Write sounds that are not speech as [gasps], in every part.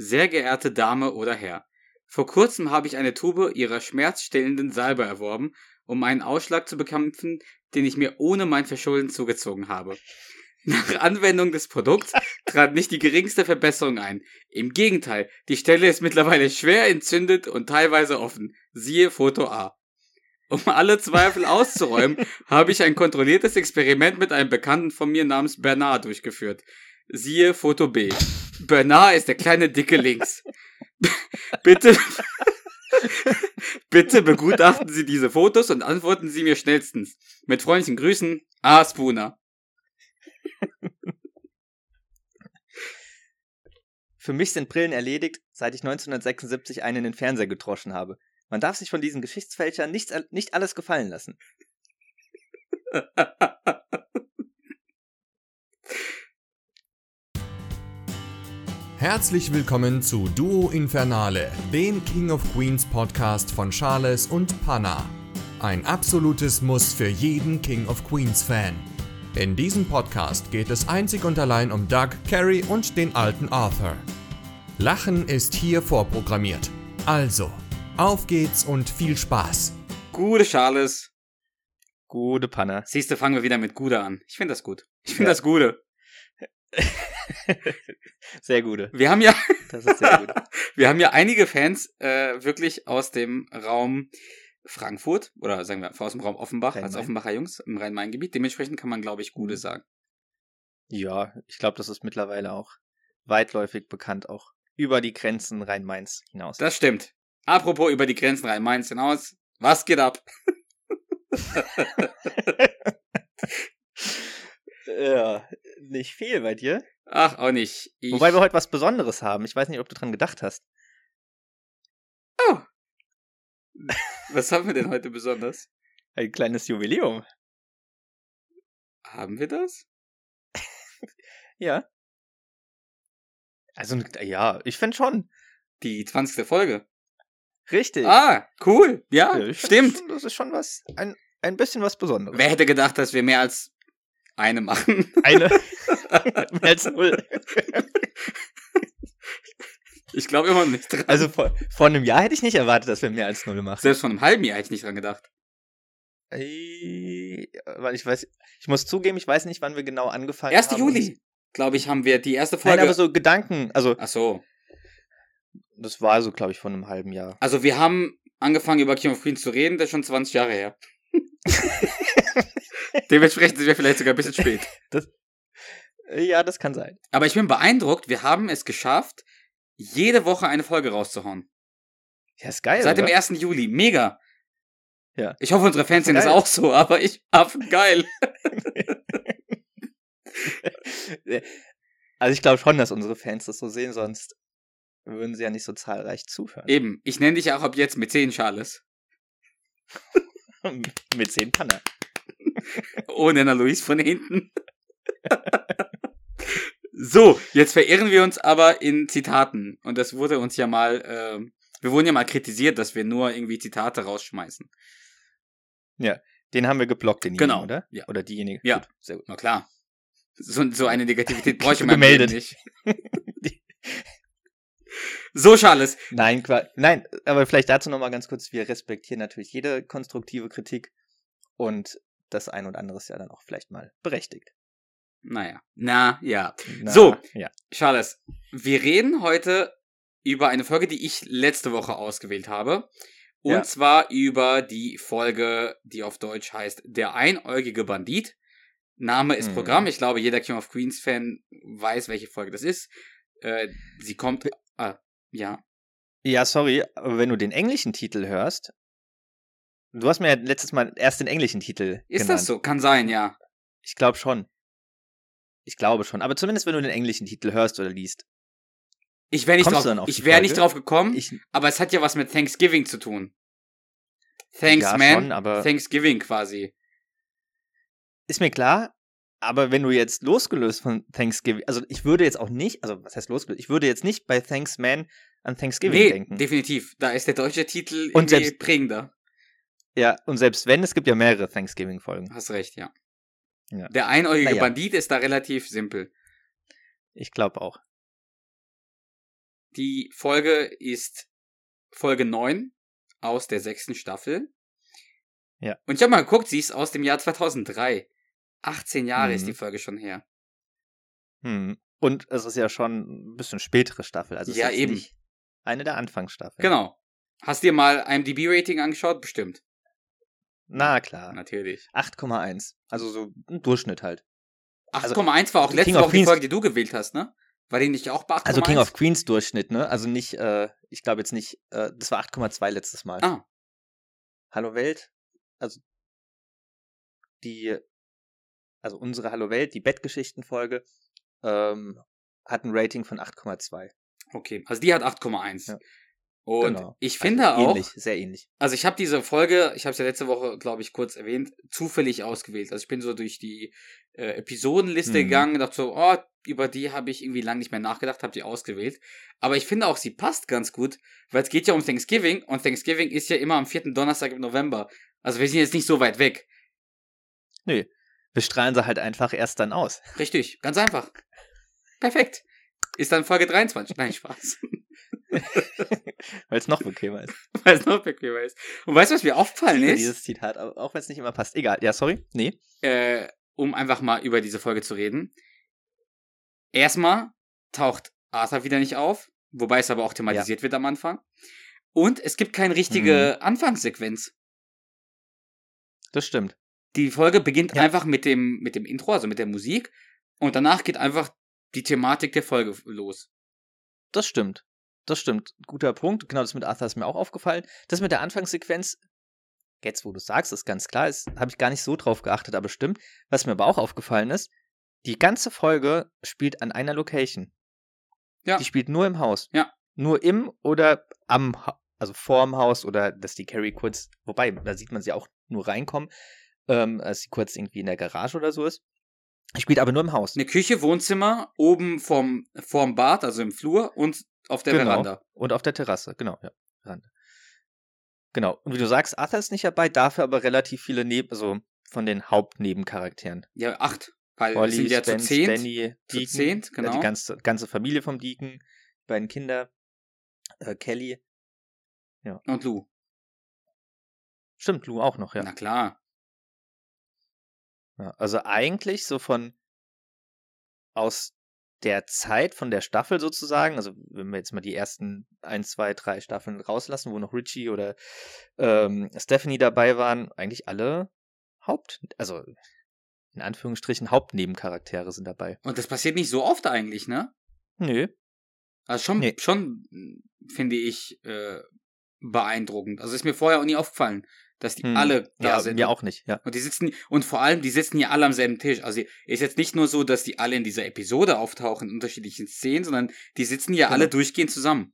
Sehr geehrte Dame oder Herr, vor kurzem habe ich eine Tube ihrer schmerzstillenden Salbe erworben, um einen Ausschlag zu bekämpfen, den ich mir ohne mein Verschulden zugezogen habe. Nach Anwendung des Produkts trat nicht die geringste Verbesserung ein. Im Gegenteil, die Stelle ist mittlerweile schwer entzündet und teilweise offen. Siehe Foto A. Um alle Zweifel auszuräumen, [laughs] habe ich ein kontrolliertes Experiment mit einem Bekannten von mir namens Bernard durchgeführt. Siehe Foto B. Bernard ist der kleine dicke links. [laughs] Bitte, bitte begutachten Sie diese Fotos und antworten Sie mir schnellstens. Mit freundlichen Grüßen, A. Spooner. Für mich sind Brillen erledigt, seit ich 1976 einen in den Fernseher getroschen habe. Man darf sich von diesen Geschichtsfälschern nicht, nicht alles gefallen lassen. [laughs] Herzlich willkommen zu Duo Infernale, dem King of Queens Podcast von Charles und Panna. Ein absolutes Muss für jeden King of Queens Fan. In diesem Podcast geht es einzig und allein um Doug, Carrie und den alten Arthur. Lachen ist hier vorprogrammiert. Also, auf geht's und viel Spaß. Gute Charles. Gute Panna. Siehst du, fangen wir wieder mit Gude an. Ich finde das gut. Ich finde ja. das Gute. [laughs] sehr gute. Wir haben ja, [laughs] das ist sehr gut. [laughs] wir haben ja einige Fans äh, wirklich aus dem Raum Frankfurt oder sagen wir aus dem Raum Offenbach als Offenbacher Jungs im Rhein-Main-Gebiet. Dementsprechend kann man, glaube ich, Gute sagen. Ja, ich glaube, das ist mittlerweile auch weitläufig bekannt, auch über die Grenzen Rhein-Mainz hinaus. Das stimmt. Apropos über die Grenzen Rhein-Mainz hinaus, was geht ab? [laughs] ja, nicht viel bei dir. Ach, auch nicht. Ich... Wobei wir heute was Besonderes haben. Ich weiß nicht, ob du dran gedacht hast. Oh. Was haben wir denn heute besonders? Ein kleines Jubiläum. Haben wir das? [laughs] ja. Also, ja, ich finde schon. Die 20. Folge. Richtig. Ah, cool. Ja, ja stimmt. Schon, das ist schon was, ein, ein bisschen was Besonderes. Wer hätte gedacht, dass wir mehr als eine machen? Eine? [laughs] mehr als null. Ich glaube immer nicht dran. Also vor, vor einem Jahr hätte ich nicht erwartet, dass wir mehr als null machen. Selbst vor einem halben Jahr hätte ich nicht dran gedacht. Ey, weil ich weiß, ich muss zugeben, ich weiß nicht, wann wir genau angefangen 1. haben. 1. Juli, glaube ich, haben wir die erste Folge. Nein, aber so Gedanken, also. Ach so. Das war so, glaube ich, vor einem halben Jahr. Also wir haben angefangen über King of Queens zu reden, das ist schon 20 Jahre her. [laughs] Dementsprechend sind wir vielleicht sogar ein bisschen spät. [laughs] Das, ja, das kann sein. Aber ich bin beeindruckt, wir haben es geschafft, jede Woche eine Folge rauszuhauen. Ja, ist geil. Seit oder? dem 1. Juli. Mega. Ja. Ich hoffe, unsere Fans sehen das auch so, aber ich hab geil. [laughs] also ich glaube schon, dass unsere Fans das so sehen, sonst würden sie ja nicht so zahlreich zuhören. Eben. Ich nenne dich ja auch ab jetzt mit 10 Charles. mit 10 Panner. Ohne Anna Luis von hinten. so, jetzt verirren wir uns aber in Zitaten. Und das wurde uns ja mal, äh, wir wurden ja mal kritisiert, dass wir nur irgendwie Zitate rausschmeißen. Ja, den haben wir geblockt, denjenigen, genau. oder? Ja. Oder diejenige. Ja, gut, sehr gut. Na klar. So, so eine Negativität [laughs] bräuchte man Gemeldet. nicht. so, Charles. Nein, nein, aber vielleicht dazu nochmal ganz kurz. Wir respektieren natürlich jede konstruktive Kritik und das ein und andere ist ja dann auch vielleicht mal berechtigt. Naja, na ja. Na, so, ja. Charles, wir reden heute über eine Folge, die ich letzte Woche ausgewählt habe. Und Ja. zwar über die Folge, die auf Deutsch heißt Der einäugige Bandit. Name ist Mhm. Programm. Ich glaube, jeder King of Queens Fan weiß, welche Folge das ist. Äh, sie kommt. Ah, ja. Ja, sorry, aber wenn du den englischen Titel hörst, du hast mir ja letztes Mal erst den englischen Titel Ist genannt. das so? Kann sein, ja. Ich glaube schon. Ich glaube schon. Aber zumindest wenn du den englischen Titel hörst oder liest. Ich wäre nicht, drauf, ich wär nicht drauf gekommen, Ich, aber es hat ja was mit Thanksgiving zu tun. Thanks, ja, man. schon, aber Thanksgiving quasi. ist mir klar. Aber wenn du jetzt losgelöst von Thanksgiving, also ich würde jetzt auch nicht, also was heißt losgelöst? Ich würde jetzt nicht bei Thanks Man an Thanksgiving Nee, denken. definitiv. Da ist der deutsche Titel Und selbst- prägender. Ja, und selbst wenn, es gibt ja mehrere Thanksgiving-Folgen. Hast recht, ja. Ja. Der einäugige Naja. Bandit ist da relativ simpel. Ich glaube auch. Die Folge ist Folge 9 aus der sechsten Staffel. Ja. Und ich habe mal geguckt, sie ist aus dem Jahr 2003. 18 Jahre ist Mhm. die Folge schon her. Hm. Und es ist ja schon ein bisschen spätere Staffel. Also Ja, ist eben. eine der Anfangsstaffeln. Genau. Hast dir mal IMDb-Rating angeschaut? Bestimmt. Na klar. Natürlich. 8,1. Also so ein Durchschnitt halt. 8,1 war auch letzte Woche die Folge, die du gewählt hast, ne? War die nicht auch bei 8,1? Also King of Queens Durchschnitt, ne? Also nicht, äh, ich glaube jetzt nicht, äh, das war 8,2 letztes Mal. Ah, Hallo Welt, also die, also unsere Hallo Welt, die Bettgeschichten-Folge, ähm, hat ein Rating von 8,2. okay. Also die hat 8,1. Ja. Und Genau. ich finde also auch, Ähnlich, sehr ähnlich. also ich habe diese Folge, ich habe es ja letzte Woche, glaube ich, kurz erwähnt, zufällig ausgewählt. Also ich bin so durch die äh, Episodenliste Mhm. gegangen und dachte so, oh, über die habe ich irgendwie lange nicht mehr nachgedacht, habe die ausgewählt. Aber ich finde auch, sie passt ganz gut, weil es geht ja um Thanksgiving und Thanksgiving ist ja immer am vierten Donnerstag im November. Also wir sind jetzt nicht so weit weg. Nö, wir strahlen sie halt einfach erst dann aus. Richtig, ganz einfach. Perfekt. Ist dann Folge 23. Nein, [laughs] Spaß. [laughs] Weil es noch bequemer ist. [laughs] Weil es noch bequemer ist. Und weißt du, was mir aufgefallen ist? Dieses Zitat, auch auch wenn es nicht immer passt. Egal, ja, sorry. Nee. äh, um einfach mal über diese Folge zu reden. Erstmal taucht Arthur wieder nicht auf, wobei es aber auch thematisiert wird am Anfang. Und es gibt keine richtige Anfangssequenz. Das stimmt. Die Folge beginnt Ja. einfach mit dem, mit dem Intro, also mit der Musik. Und danach geht einfach die Thematik der Folge los. Das stimmt. Das stimmt. Guter Punkt. Genau, das mit Arthur ist mir auch aufgefallen. Das mit der Anfangssequenz, jetzt wo du sagst, ist ganz klar, ist, habe ich gar nicht so drauf geachtet, aber stimmt. Was mir aber auch aufgefallen ist, die ganze Folge spielt an einer Location. Ja. Die spielt nur im Haus. Ja. Nur im oder am, also vorm Haus oder dass die Carrie kurz, wobei, da sieht man sie auch nur reinkommen, ähm, als sie kurz irgendwie in der Garage oder so ist. Spielt aber nur im Haus. Eine Küche, Wohnzimmer, oben vom, vorm Bad, also im Flur und auf der Genau. Veranda. Und auf der Terrasse, genau, ja. Veranda. Genau. Und wie du sagst, Arthur ist nicht dabei, dafür aber relativ viele Neb also von den Hauptnebencharakteren. Ja, acht. Weil wir Holly, sind ja zu Spence, zehnt. Danny, Zu Deacon, zehnt, äh, genau. die ganze, ganze Familie vom Deacon, die beiden Kinder, äh, Kelly. Und Lou. Stimmt, Lou auch noch, ja. Na klar. Ja. Also eigentlich so von aus der Zeit von der Staffel sozusagen, also wenn wir jetzt mal die ersten ein, zwei, drei Staffeln rauslassen, wo noch Richie oder ähm, Stephanie dabei waren, eigentlich alle Haupt, also in Anführungsstrichen Hauptnebencharaktere sind dabei. Und das passiert nicht so oft eigentlich, ne? Nö. Also schon, Nee. schon finde ich äh, beeindruckend. Also ist mir vorher auch nie aufgefallen, dass die Hm. alle da Ja, sind. mir auch nicht, ja. Und die sitzen, und vor allem, die sitzen hier alle am selben Tisch. Also ist jetzt nicht nur so, dass die alle in dieser Episode auftauchen, in unterschiedlichen Szenen, sondern die sitzen hier Genau. alle durchgehend zusammen.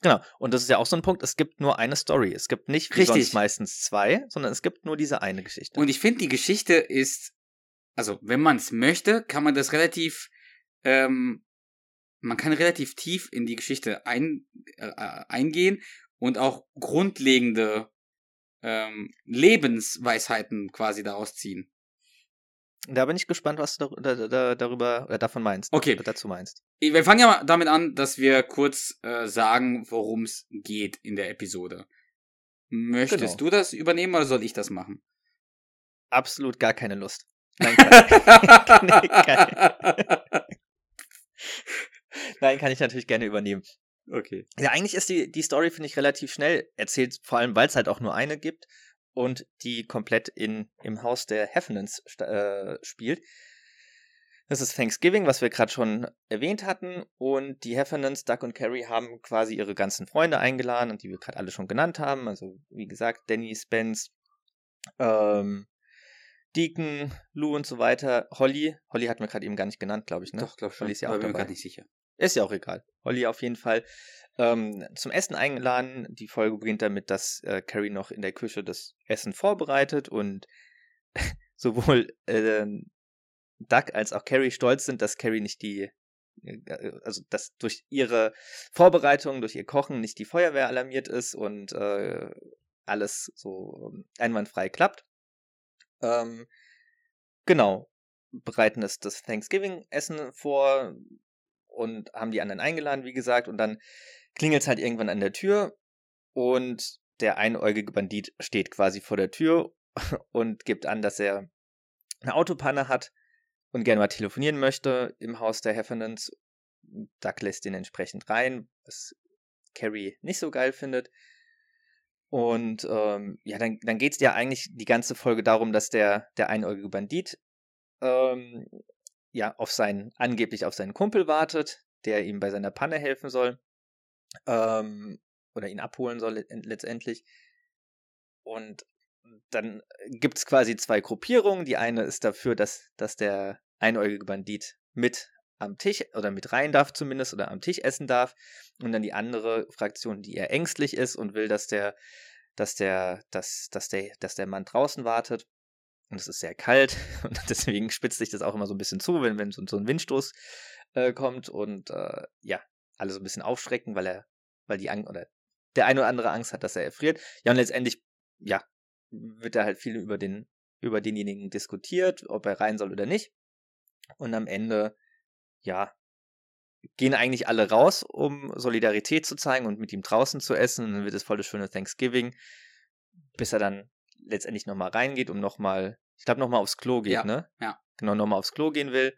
Genau. Und das ist ja auch so ein Punkt, es gibt nur eine Story. Es gibt nicht Richtig. sonst meistens zwei, sondern es gibt nur diese eine Geschichte. Und ich finde, die Geschichte ist, also wenn man es möchte, kann man das relativ, ähm, man kann relativ tief in die Geschichte ein, äh, äh, eingehen und auch grundlegende ähm, Lebensweisheiten quasi daraus ziehen. da bin ich gespannt, was du da, da, da, darüber oder davon meinst. Okay. Oder dazu meinst. Wir fangen ja mal damit an, dass wir kurz äh, sagen, worum es geht in der Episode. Möchtest Genau. du das übernehmen oder soll ich das machen? Absolut gar keine Lust. Nein, kann, [laughs] Nee, [laughs] nein, kann ich natürlich gerne übernehmen. Okay. Ja, eigentlich ist die, die Story, finde ich, relativ schnell erzählt, vor allem, weil es halt auch nur eine gibt und die komplett in, im Haus der Heffenens äh, spielt. Das ist Thanksgiving, was wir gerade schon erwähnt hatten. Und die Heffenens, Doug und Carrie, haben quasi ihre ganzen Freunde eingeladen und die wir gerade alle schon genannt haben. Also, wie gesagt, Danny, Spence, ähm, Deacon, Lou und so weiter. Holly. Holly hatten wir gerade eben gar nicht genannt, glaube ich, ne? Doch, glaub schon. Holly ist ja auch aber bin mir dabei. gerade nicht sicher. Ist ja auch egal. Holly auf jeden Fall ähm, zum Essen eingeladen. Die Folge beginnt damit, dass äh, Carrie noch in der Küche das Essen vorbereitet und [laughs] sowohl äh, Doug als auch Carrie stolz sind, dass Carrie nicht die, äh, also dass durch ihre Vorbereitung, durch ihr Kochen nicht die Feuerwehr alarmiert ist und äh, alles so ähm, einwandfrei klappt. Ähm, genau, bereiten das, das Thanksgiving-Essen vor, und haben die anderen eingeladen, wie gesagt, und dann klingelt es halt irgendwann an der Tür und der einäugige Bandit steht quasi vor der Tür [laughs] und gibt an, dass er eine Autopanne hat und gerne mal telefonieren möchte im Haus der Heffernans. Duck lässt ihn entsprechend rein, was Carrie nicht so geil findet. Und ähm, ja, dann, dann geht es ja eigentlich die ganze Folge darum, dass der, der einäugige Bandit ähm, ja auf seinen, angeblich auf seinen Kumpel wartet, der ihm bei seiner Panne helfen soll. Ähm, oder ihn abholen soll letztendlich. Und dann gibt es quasi zwei Gruppierungen. Die eine ist dafür, dass, dass der einäugige Bandit mit am Tisch oder mit rein darf zumindest oder am Tisch essen darf. Und dann die andere Fraktion, die eher ängstlich ist und will, dass der, dass der, dass, dass der, dass der Mann draußen wartet. Und es ist sehr kalt [laughs] und deswegen spitzt sich das auch immer so ein bisschen zu, wenn, wenn so, so ein Windstoß äh, kommt und äh, ja, alle so ein bisschen aufschrecken, weil er, weil die Angst oder der eine oder andere Angst hat, dass er erfriert. Ja, und letztendlich, ja, wird da halt viel über den, über denjenigen diskutiert, ob er rein soll oder nicht. Und am Ende, ja, gehen eigentlich alle raus, um Solidarität zu zeigen und mit ihm draußen zu essen. Und dann wird es voll das schöne Thanksgiving, bis er dann letztendlich nochmal reingeht und nochmal, ich glaube, nochmal aufs Klo geht, Ja, ne? ja. Genau, nochmal aufs Klo gehen will.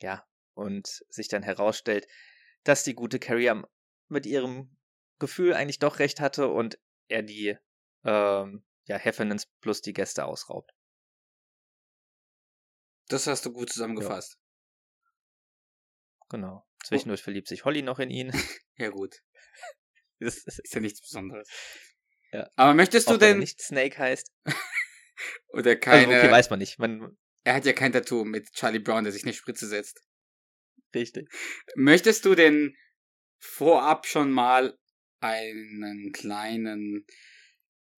Ja, und sich dann herausstellt, dass die gute Carrie am- mit ihrem Gefühl eigentlich doch recht hatte und er die, ähm, ja, Heffernans plus die Gäste ausraubt. Das hast du gut zusammengefasst. Genau. Zwischendurch verliebt sich Holly noch in ihn. [laughs] Ja, gut. [laughs] Das ist, Ist ja nichts Besonderes. Ja. Aber möchtest du auch denn nicht Snake heißt. [laughs] oder Also, keine okay, weiß man nicht. Man, Er hat ja kein Tattoo mit Charlie Brown, der sich eine Spritze setzt. richtig. Möchtest du denn vorab schon mal einen kleinen,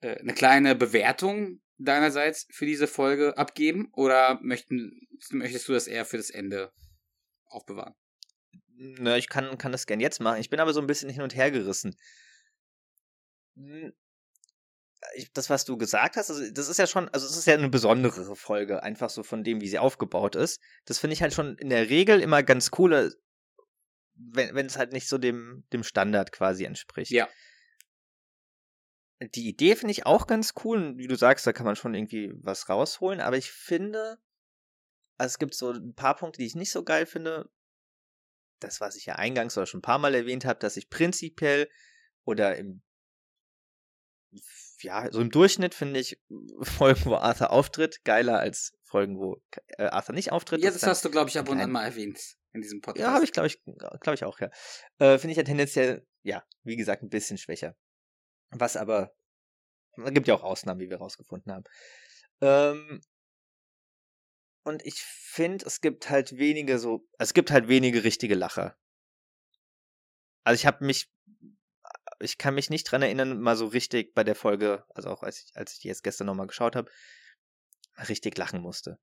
äh, eine kleine Bewertung deinerseits für diese Folge abgeben? Oder möchten, möchtest du das eher für das Ende aufbewahren? Na, ich kann, kann das gern jetzt machen. Ich bin aber so ein bisschen hin und her gerissen. Das, was du gesagt hast, also das ist ja schon, also es ist ja eine besondere Folge, einfach so von dem, wie sie aufgebaut ist. Das finde ich halt schon in der Regel immer ganz cool, wenn wenn es halt nicht so dem, dem Standard quasi entspricht. Ja. Die Idee finde ich auch ganz cool. Und wie du sagst, da kann man schon irgendwie was rausholen. Aber ich finde, also es gibt so ein paar Punkte, die ich nicht so geil finde. Das, was ich ja eingangs oder schon ein paar Mal erwähnt habe, dass ich prinzipiell oder im ja, so im Durchschnitt finde ich [laughs] Folgen, wo Arthur auftritt, geiler als Folgen, wo äh, Arthur nicht auftritt. Ja, das hast du, glaube ich, ab und an mal erwähnt in diesem Podcast. ja, habe ich, glaube ich, glaube ich auch, ja. Äh, Finde ich ja tendenziell, ja, wie gesagt, ein bisschen schwächer. Was aber, es gibt ja auch Ausnahmen, wie wir rausgefunden haben. Ähm, und ich finde, es gibt halt wenige so, es gibt halt wenige richtige Lacher. Also ich habe mich, ich kann mich nicht dran erinnern, mal so richtig bei der Folge, also auch als ich, als ich die jetzt gestern nochmal geschaut habe, richtig lachen musste.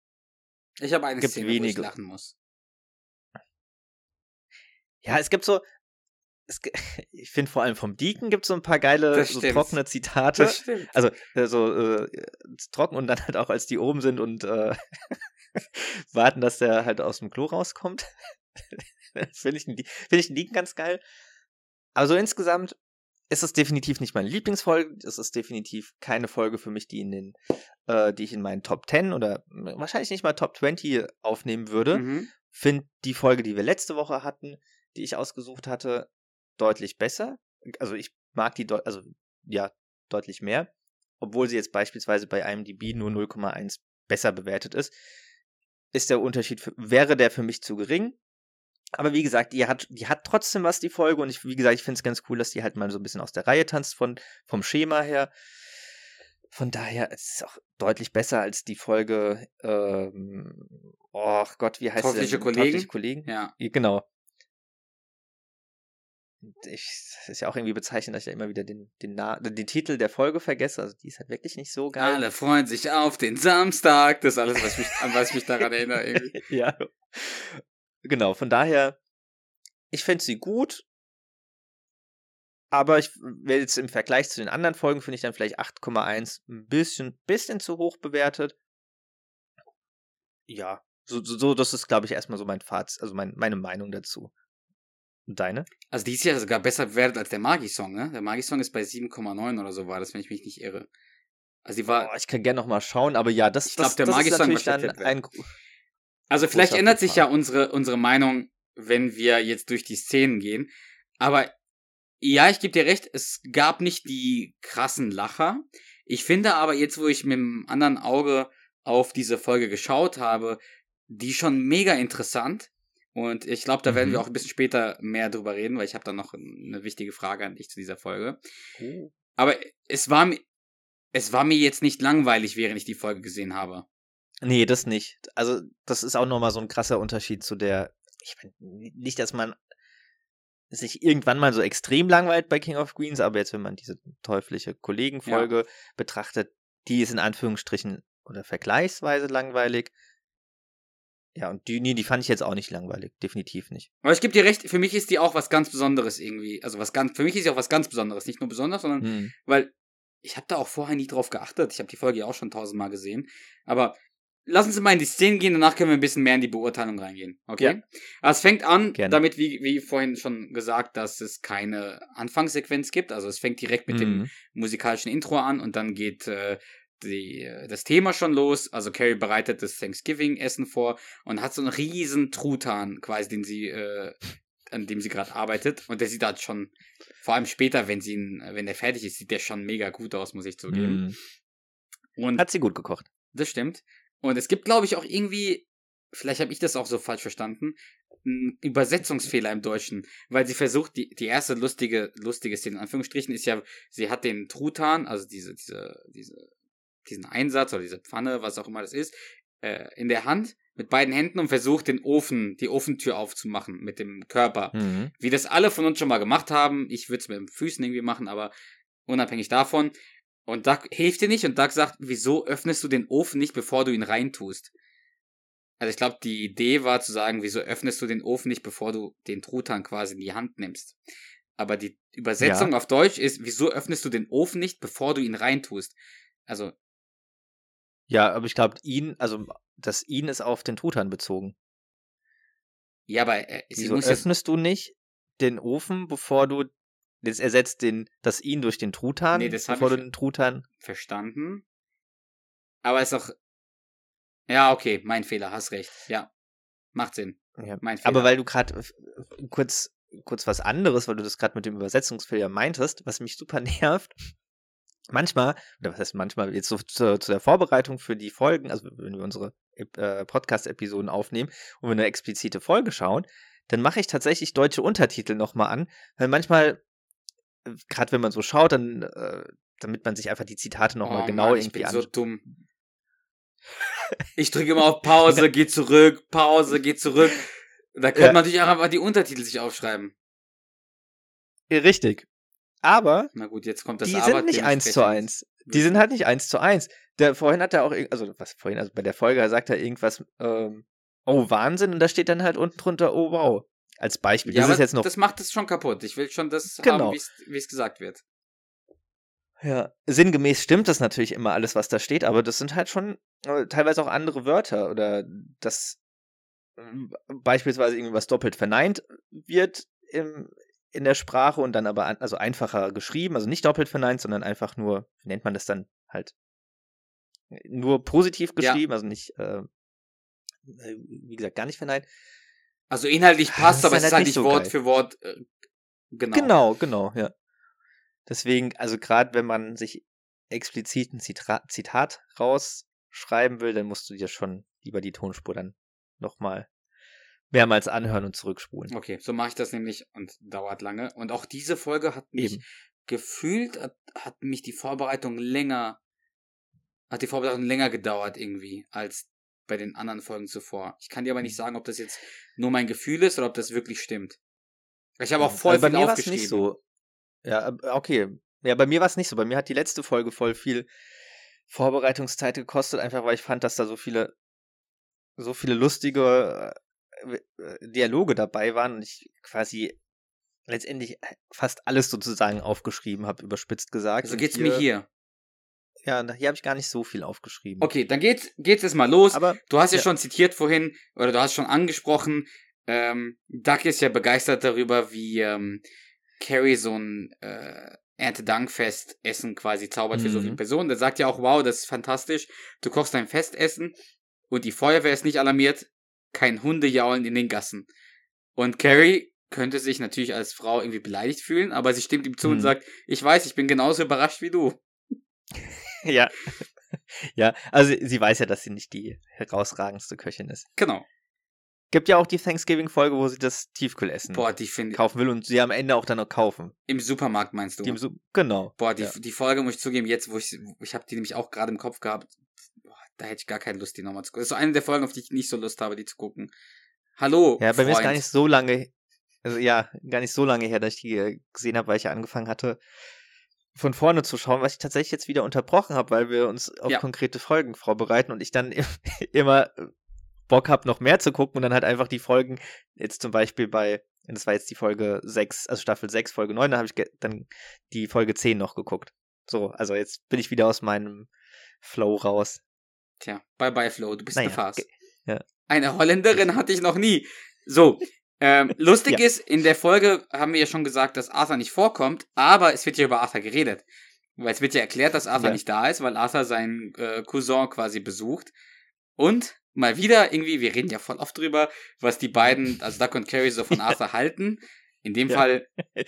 Ich habe eine gibt Szene, wo ich wenige. lachen muss. Ja, es gibt so, es, [laughs] ich finde vor allem vom Deacon gibt es so ein paar geile, so trockene Zitate. Also äh, so äh, trocken und dann halt auch, als die oben sind und äh, [laughs] warten, dass der halt aus dem Klo rauskommt. [laughs] finde ich, find ich den Deacon ganz geil. Aber so insgesamt ist es definitiv nicht meine Lieblingsfolge. Es ist definitiv keine Folge für mich, die in den, äh, die ich in meinen Top 10 oder wahrscheinlich nicht mal Top 20 aufnehmen würde Mhm. finde die Folge, die wir letzte Woche hatten, die ich ausgesucht hatte, deutlich besser. Also ich mag die, also ja, deutlich mehr. Obwohl sie jetzt beispielsweise bei IMDb nur 0,1 besser bewertet ist, ist der Unterschied, für, wäre der für mich zu gering. Aber wie gesagt, die hat, die hat trotzdem was, die Folge. Und ich, wie gesagt, ich finde es ganz cool, dass die halt mal so ein bisschen aus der Reihe tanzt, von, vom Schema her. Von daher ist es auch deutlich besser als die Folge, ähm, oh Gott, wie heißt Teuflische sie denn? Kollegen? Teuflische Kollegen? Ja. Genau. Ich, es ist ja auch irgendwie bezeichnend, dass ich ja immer wieder den, den, Na den Titel der Folge vergesse. Also die ist halt wirklich nicht so geil. Alle freuen sich auf den Samstag. Das ist alles, was mich, an was ich mich daran erinnere. [laughs] Irgendwie. ja. Genau, von daher, ich finde sie gut. Aber ich will jetzt im Vergleich zu den anderen Folgen finde ich dann vielleicht 8,1 ein bisschen, bisschen zu hoch bewertet. Ja, so, so, so das ist, glaube ich, erstmal so mein Fazit, also mein, meine Meinung dazu. Und deine? Also die ist ja sogar besser bewertet als der Magi-Song, ne? Der Magi-Song ist bei 7,9 oder so war das, wenn ich mich nicht irre. Also die war. Oh, ich kann gerne noch mal schauen, aber ja, das, Ich glaub, das, der das ist Magi-Song natürlich dann ein. Also vielleicht ändert sich ja unsere, unsere Meinung, wenn wir jetzt durch die Szenen gehen. Aber ja, ich gebe dir recht, es gab nicht die krassen Lacher. Ich finde aber jetzt, wo ich mit dem anderen Auge auf diese Folge geschaut habe, die schon mega interessant. Und ich glaube, da werden Mhm. wir auch ein bisschen später mehr drüber reden, weil ich habe da noch eine wichtige Frage an dich zu dieser Folge. Oh. Aber es war mir, es war mir jetzt nicht langweilig, während ich die Folge gesehen habe. Nee, das nicht. Also, das ist auch nochmal so ein krasser Unterschied zu der. Ich meine, nicht, dass man sich irgendwann mal so extrem langweilt bei King of Queens, aber jetzt, wenn man diese teuflische Kollegenfolge betrachtet, die ist in Anführungsstrichen oder vergleichsweise langweilig. Ja, und die, nee, die fand ich jetzt auch nicht langweilig. Definitiv nicht. Aber ich gebe dir recht, für mich ist die auch was ganz Besonderes irgendwie. Also was ganz, für mich ist sie auch was ganz Besonderes. Nicht nur besonders, sondern Hm. weil ich habe da auch vorher nie drauf geachtet. Ich habe die Folge ja auch schon tausendmal gesehen. Aber lassen Sie mal in die Szenen gehen, danach können wir ein bisschen mehr in die Beurteilung reingehen. Okay? Ja. Es fängt an Gerne. damit, wie, wie vorhin schon gesagt, dass es keine Anfangssequenz gibt. Also es fängt direkt mit dem Mhm. musikalischen Intro an und dann geht äh, die, äh, das Thema schon los. Also Carrie bereitet das Thanksgiving-Essen vor und hat so einen riesen Truthahn quasi, den sie, äh, an dem sie gerade arbeitet. Und der sieht halt schon, vor allem später, wenn sie ihn, wenn der fertig ist, sieht der schon mega gut aus, muss ich zugeben. Mhm. Und Hat sie gut gekocht. das stimmt. Und es gibt, glaube ich, auch irgendwie, vielleicht habe ich das auch so falsch verstanden, einen Übersetzungsfehler im Deutschen, weil sie versucht, die, die erste lustige, lustige Szene, in Anführungsstrichen, ist ja, sie hat den Truthahn, also diese, diese, diese, diesen Einsatz oder diese Pfanne, was auch immer das ist, äh, in der Hand mit beiden Händen und versucht, den Ofen, die Ofentür aufzumachen mit dem Körper. Mhm. Wie das alle von uns schon mal gemacht haben. Ich würde es mit den Füßen irgendwie machen, aber unabhängig davon. Und Doug hilft dir nicht und Doug sagt, wieso öffnest du den Ofen nicht, bevor du ihn reintust? Also ich glaube, die Idee war zu sagen, wieso öffnest du den Ofen nicht, bevor du den Truthahn quasi in die Hand nimmst? Aber die Übersetzung auf Deutsch ist, wieso öffnest du den Ofen nicht, bevor du ihn reintust? Also, Ja, aber ich glaube, ihn, also das ihn ist auf den Truthahn bezogen. ja, aber äh, sie Wieso öffnest du nicht den Ofen, bevor du jetzt ersetzt den das ihn durch den Truthahn, Nee, das bevor du den Truthahn. verstanden. Aber ist auch, ja, okay, mein Fehler, hast recht. Ja, macht Sinn. Ja. Mein Fehler. Aber weil du gerade kurz kurz was anderes, weil du das gerade mit dem Übersetzungsfehler meintest, was mich super [laughs] nervt. Manchmal, oder was heißt manchmal, jetzt so zu, zu der Vorbereitung für die Folgen, also wenn wir unsere äh, Podcast-Episoden aufnehmen und wir eine explizite Folge schauen, dann mache ich tatsächlich deutsche Untertitel nochmal an, weil manchmal, gerade wenn man so schaut, dann, äh, damit man sich einfach die Zitate nochmal Oh genau Mann, ich irgendwie bin an. so dumm. Ich drücke immer auf Pause, [laughs] geh zurück, Pause, geh zurück. Da könnte Ja. man natürlich auch einfach die Untertitel sich aufschreiben. Richtig. Aber Na gut, jetzt kommt das die Aber sind nicht eins zu eins. Die sind halt nicht eins zu eins. Der vorhin hat er auch, also was vorhin, also bei der Folge sagt er irgendwas, ähm, oh Wahnsinn, und da steht dann halt unten drunter, oh wow. Als Beispiel. Ja, das aber ist jetzt noch. das macht es schon kaputt. Ich will schon das Genau. haben, wie es gesagt wird. Ja, sinngemäß stimmt das natürlich immer alles, was da steht, aber das sind halt schon äh, teilweise auch andere Wörter oder das ähm, beispielsweise irgendwie was doppelt verneint wird im, in der Sprache und dann aber an, also einfacher geschrieben, also nicht doppelt verneint, sondern einfach nur, wie nennt man das dann halt? Nur positiv Ja. geschrieben, also nicht, äh, wie gesagt, gar nicht verneint. Also inhaltlich passt, Das ist aber es ist halt nicht nicht so Wort geil. für Wort. Äh, genau. Genau, genau, ja. Deswegen, also gerade wenn man sich explizit ein Zitra Zitat rausschreiben will, dann musst du dir schon lieber die Tonspur dann nochmal mehrmals anhören und zurückspulen. Okay, so mache ich das nämlich und dauert lange. Und auch diese Folge hat mich Eben. gefühlt, hat, hat mich die Vorbereitung länger, hat die Vorbereitung länger gedauert irgendwie als bei den anderen Folgen zuvor. Ich kann dir aber nicht sagen, ob das jetzt nur mein Gefühl ist oder ob das wirklich stimmt. Ich habe auch voll also bei viel mir war es aufgeschrieben. nicht so. Ja, äh, okay. Ja, bei mir war es nicht so. Bei mir hat die letzte Folge voll viel Vorbereitungszeit gekostet, einfach weil ich fand, dass da so viele, so viele lustige äh, äh, Dialoge dabei waren und ich quasi letztendlich fast alles sozusagen aufgeschrieben habe, überspitzt gesagt. So geht's mir hier. Ja, hier habe ich gar nicht so viel aufgeschrieben. Okay, dann geht's, geht's jetzt mal los. Aber Du hast ja, Ja. schon zitiert vorhin, oder du hast schon angesprochen, Ähm, Duck ist ja begeistert darüber, wie ähm, Carrie so ein äh, Erntedankfest-Essen quasi zaubert für so viele Mhm. Personen. Der sagt ja auch, wow, das ist fantastisch. Du kochst ein Festessen und die Feuerwehr ist nicht alarmiert. Kein Hundejaulen in den Gassen. Und Carrie könnte sich natürlich als Frau irgendwie beleidigt fühlen, aber sie stimmt ihm zu und Mhm. sagt, ich weiß, ich bin genauso überrascht wie du. Ja. [laughs] ja, also sie- weiß ja, dass sie nicht die herausragendste Köchin ist. Genau. Gibt ja auch die Thanksgiving-Folge, wo sie das Tiefkühlessen Boah, die finde kaufen will und sie am Ende auch dann noch kaufen. im Supermarkt meinst du? Su- genau. Boah, die, Ja. die Folge muss ich zugeben, jetzt, wo ich, ich habe die nämlich auch gerade im Kopf gehabt, boah, da hätte ich gar keine Lust, die nochmal zu gucken. Das ist so eine der Folgen, auf die ich nicht so Lust habe, die zu gucken. Hallo, Ja, bei mir ist gar Freund. nicht so lange, also ja, gar nicht so lange her, dass ich die äh, gesehen habe, weil ich ja angefangen hatte, von vorne zu schauen, was ich tatsächlich jetzt wieder unterbrochen habe, weil wir uns auf Ja. konkrete Folgen vorbereiten und ich dann [laughs] immer Bock habe, noch mehr zu gucken und dann halt einfach die Folgen, jetzt zum Beispiel bei, das war jetzt die Folge 6, also Staffel 6, Folge 9, da habe ich dann die Folge 10 noch geguckt. So, also jetzt bin ich wieder aus meinem Flow raus. Tja, bye bye Flo, du bist Naja, eine Farce. ge- ja. Eine Holländerin hatte ich noch nie. So, ähm, [laughs] lustig Ja. ist, in der Folge haben wir ja schon gesagt, dass Arthur nicht vorkommt, aber es wird ja über Arthur geredet. Weil es wird ja erklärt, dass Arthur Ja. nicht da ist, weil Arthur seinen äh, Cousin quasi besucht. Und mal wieder irgendwie, wir reden ja voll oft drüber, was die beiden, [laughs] also Duck und Carrie, so von Arthur halten. In dem Ja. Fall [laughs]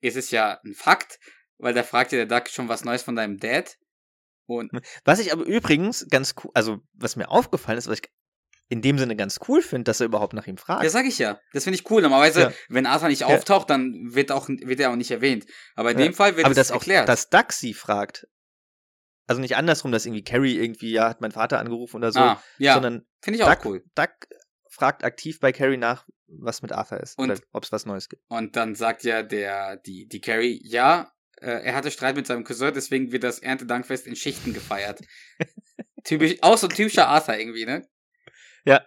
ist es ja ein Fakt, weil da fragt ja der Duck schon was Neues von deinem Dad. Und Was ich aber übrigens ganz cool, also was mir aufgefallen ist, was ich in dem Sinne ganz cool finde, dass er überhaupt nach ihm fragt. Das sag ich ja. Das finde ich cool. Normalerweise, Ja. wenn Arthur nicht Ja. auftaucht, dann wird, auch, wird er auch nicht erwähnt. Aber in Ja. dem Fall wird aber es das auch, erklärt. dass Duck sie fragt. Also nicht andersrum, dass irgendwie Carrie irgendwie, ja, hat mein Vater angerufen oder so, ah, ja, sondern finde ich auch Duck, cool. Duck fragt aktiv bei Carrie nach, was mit Arthur ist. Und- ob es was Neues gibt. Und dann sagt ja der, die, die Carrie, ja, äh, er hatte Streit mit seinem Cousin, deswegen wird das Erntedankfest in Schichten gefeiert. [laughs] Typisch, auch so ein typischer Arthur irgendwie, ne? Ja.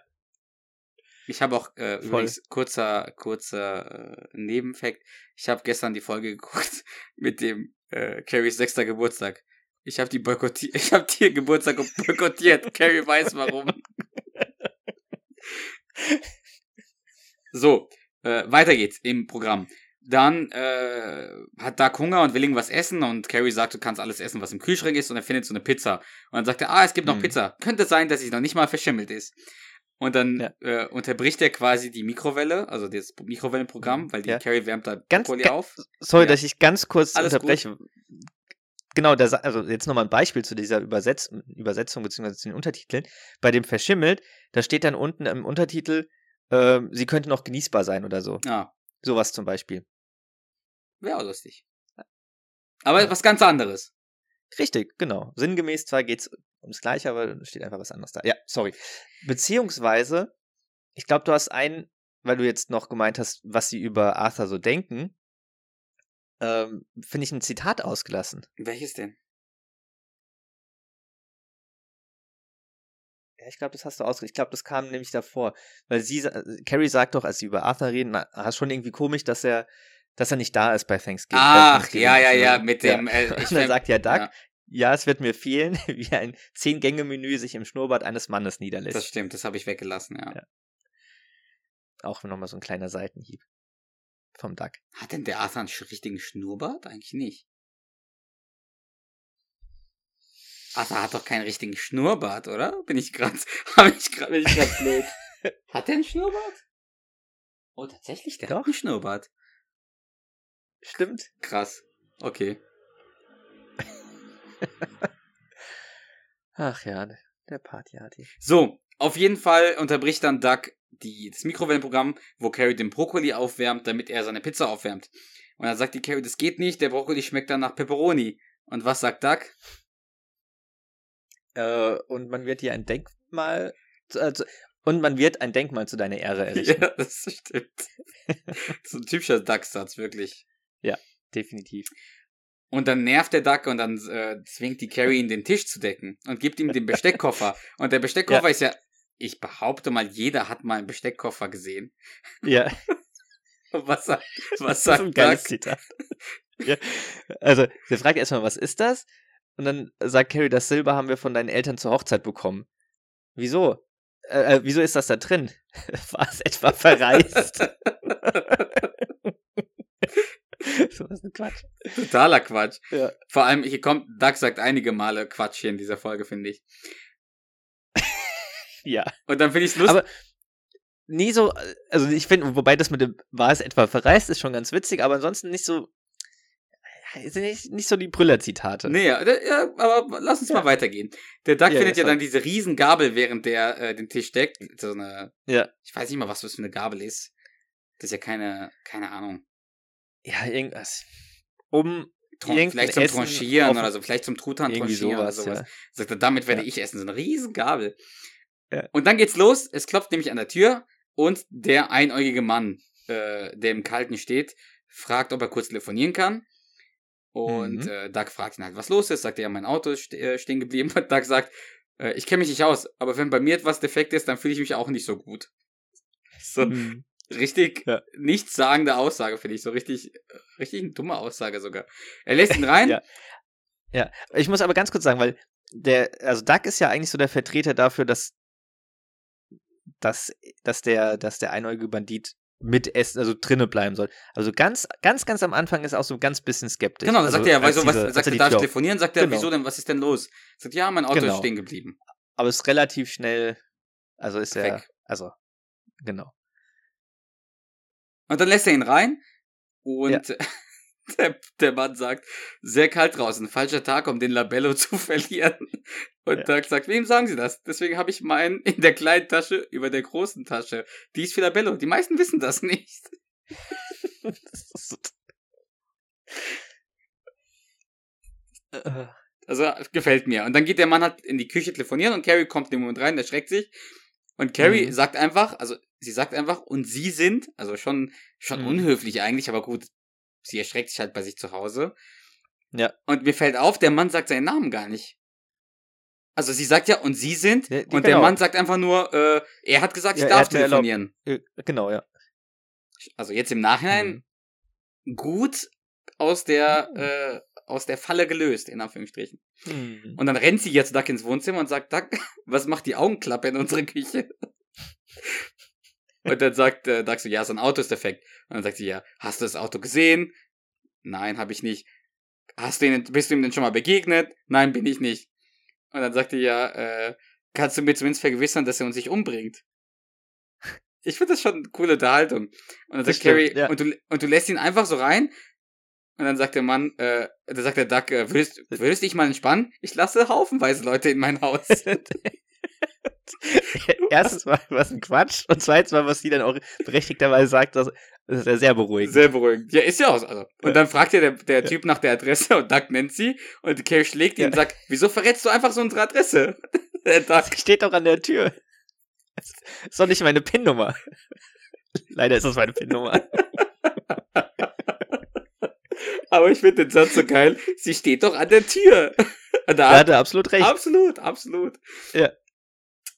Ich habe auch, äh, Voll. übrigens, kurzer, kurzer äh, Nebenfakt. Ich habe gestern die Folge [laughs] geguckt mit dem äh, Carries sechster Geburtstag. Ich habe die boykottiert, [laughs] ich habe die Geburtstag boykottiert. Carrie weiß warum. [laughs] So, äh, weiter geht's im Programm. Dann äh, hat Doug Hunger und will irgendwas essen und Carrie sagt, du kannst alles essen, was im Kühlschrank ist und er findet so eine Pizza. Und dann sagt er, ah, es gibt noch Mhm. Pizza. Könnte sein, dass sie noch nicht mal verschimmelt ist. Und dann Ja. äh, unterbricht er quasi die Mikrowelle, also das Mikrowellenprogramm, weil die Ja. Carrie wärmt da Ganz- Brokkoli auf. Sorry, Ja. dass ich ganz kurz Alles unterbreche. Genau, da, sa- also jetzt nochmal ein Beispiel zu dieser Übersetz Übersetzung bzw. zu den Untertiteln. Bei dem Verschimmelt, da steht dann unten im Untertitel, ähm, sie könnte noch genießbar sein oder so. Ja, Sowas zum Beispiel. Wäre auch lustig. Aber Ja. was ganz anderes. Richtig, genau. Sinngemäß zwar geht's ums Gleiche, aber steht einfach was anderes da. Ja, sorry. Beziehungsweise, ich glaube, du hast einen, weil du jetzt noch gemeint hast, was sie über Arthur so denken, ähm, finde ich ein Zitat ausgelassen. Welches denn? Ja, ich glaube, das hast du ausgelassen. Ich glaube, das kam nämlich davor. Weil sie, Carrie sagt doch, als sie über Arthur reden, na, ah, schon irgendwie komisch, dass er, dass er nicht da ist bei Thanksgiving. bei Ach, Thanksgiving, ja, ja, ja, mit dem, äh, [laughs] ich Und dann sagt ja Doug, ja. ja. es wird mir fehlen, [laughs] wie ein Zehn-Gänge-Menü sich im Schnurrbart eines Mannes niederlässt. Das stimmt, das habe ich weggelassen, ja. Ja. Auch nochmal so ein kleiner Seitenhieb vom Duck. Hat denn der Arthur einen richtigen Schnurrbart? Eigentlich nicht. Arthur hat doch keinen richtigen Schnurrbart, oder? Bin ich gerade, [laughs] habe ich gerade, bin ich gerade blöd. Hat der einen Schnurrbart? Oh, tatsächlich, der Doch. hat einen Schnurrbart. Stimmt. Krass. Okay. [laughs] Ach ja, der Partyarty. So, auf jeden Fall unterbricht dann Doug die, das Mikrowellenprogramm, wo Carrie den Brokkoli aufwärmt, damit er seine Pizza aufwärmt. Und dann sagt die Carrie, das geht nicht, der Brokkoli schmeckt dann nach Pepperoni. Und was sagt Doug? Äh, und man wird hier ein Denkmal, zu- äh, und man wird ein Denkmal zu deiner Ehre errichten. [laughs] Ja, das stimmt. so ein typischer Duck-Satz, wirklich. Definitiv. Und dann nervt der Duck und dann äh, zwingt die Carrie ihn den Tisch zu decken und gibt ihm den Besteckkoffer. [laughs] Und der Besteckkoffer Ja. ist ja, ich behaupte mal, jeder hat mal einen Besteckkoffer gesehen. Ja, [laughs] Was sagt, was das ist sagt ein geiles Duck? Zitat. ja. Also, der fragt erstmal, was ist das? Und dann sagt Carrie, das Silber haben wir von deinen Eltern zur Hochzeit bekommen. Wieso? äh, wieso ist das da drin? [laughs] War es etwa verreist? [laughs] so was ein Quatsch. Totaler Quatsch. Ja. Vor allem, hier kommt, Doug sagt einige Male Quatsch hier in dieser Folge, finde ich. [laughs] Ja. Und dann finde ich es lustig. Aber nie so, also ich finde, wobei das mit dem war es etwa verreist, ist schon ganz witzig, aber ansonsten nicht so, sind nicht, nicht so die Brüller-Zitate. Nee, ja, aber lass uns Ja. mal weitergehen. Der Duck findet ja dann diese riesen Gabel, während der äh, den Tisch deckt. So eine, Ja. ich weiß nicht mal, was das für eine Gabel ist. Das ist ja keine, keine Ahnung. Ja, irgendwas. Um vielleicht zum Essen Tranchieren oder so, vielleicht zum Truthahn tranchieren oder sowas, ja. Sagt er, damit werde Ja. ich essen. So eine riesen Gabel. Ja. Und dann geht's los. Es klopft nämlich an der Tür und der einäugige Mann, äh, der im Kalten steht, fragt, ob er kurz telefonieren kann. Und Mhm. äh, Doug fragt ihn halt, was los ist. Sagt er, ja, mein Auto ist äh, stehen geblieben. [laughs] Und Doug sagt, äh, ich kenne mich nicht aus, aber wenn bei mir etwas defekt ist, dann fühle ich mich auch nicht so gut. [laughs] So Hm. Richtig Ja. nichtssagende Aussage, finde ich. So richtig, richtig eine dumme Aussage sogar. Er lässt ihn rein. [laughs] Ja. Ja, ich muss aber ganz kurz sagen, weil der, also Duck ist ja eigentlich so der Vertreter dafür, dass, dass, dass der, dass der einäugige Bandit mit essen, also drinne bleiben soll. Also ganz, ganz, ganz am Anfang ist auch so ein ganz bisschen skeptisch. Genau, dann also sagt er, weißt du, was, sagt er darf ich telefonieren? Sagt er, Genau. wieso denn, was ist denn los? Sagt, ja, mein Auto Genau. ist stehen geblieben. Aber ist relativ schnell, also ist er, Weg. also, genau. Und dann lässt er ihn rein und [laughs] der, der Mann sagt, sehr kalt draußen, falscher Tag, um den Labello [laughs] zu verlieren. Und Ja. Doug sagt, wem sagen Sie das? Deswegen habe ich meinen in der kleinen Tasche über der großen Tasche. Die ist für Labello. Die meisten wissen das nicht. [laughs] Also gefällt mir. Und dann geht der Mann halt in die Küche telefonieren und Carrie kommt in den Moment rein, der schreckt sich. Und Carrie Mhm. sagt einfach, also sie sagt einfach, und sie sind, also schon, schon Mhm. unhöflich eigentlich, aber gut, sie erschreckt sich halt bei sich zu Hause. Ja. Und mir fällt auf, der Mann sagt seinen Namen gar nicht. Also sie sagt ja, und sie sind, Ja, und der genau. Mann sagt einfach nur, äh, er hat gesagt, ich Ja, darf mir erlaubt- telefonieren. äh, genau, ja. Also jetzt im Nachhinein Mhm. gut aus der, äh, aus der Falle gelöst, in Anführungsstrichen. Mhm. Und dann rennt sie jetzt Duck ins Wohnzimmer und sagt, Duck, [laughs] was macht die Augenklappe in unserer Küche? Und dann sagt äh, Duck so, ja, sein Auto ist defekt. Und dann sagt sie, ja, hast du das Auto gesehen? Nein, habe ich nicht. Hast du ihn, bist du ihm denn schon mal begegnet? Nein, bin ich nicht. Und dann sagt die, ja, äh, kannst du mir zumindest vergewissern, dass er uns nicht umbringt? Ich finde das schon eine coole Unterhaltung. Und dann Das sagt Carrie, ja. und, du, und du lässt ihn einfach so rein. Und dann sagt der Mann, äh, da sagt der Duck, äh, würdest, würdest dich mal entspannen? Ich lasse haufenweise Leute in mein Haus. [laughs] [laughs] [laughs] Erstens mal was ein Quatsch und zweitens mal, was die dann auch berechtigterweise sagt, das, das ist ja sehr beruhigend. Sehr beruhigend. Ja, ist ja auch so. Also. Und Ja. dann fragt ja der, der. Typ nach der Adresse und Duck nennt sie und Carrie schlägt ihn Ja. und sagt, wieso verrätst du einfach so unsere Adresse? [laughs] Der Duck. Das steht doch an der Tür. Das ist doch nicht meine PIN-Nummer. Leider ist das meine PIN-Nummer. [laughs] Aber ich finde den Satz so geil. Sie steht doch an der Tür. Da hat er absolut recht. Absolut, absolut. Ja.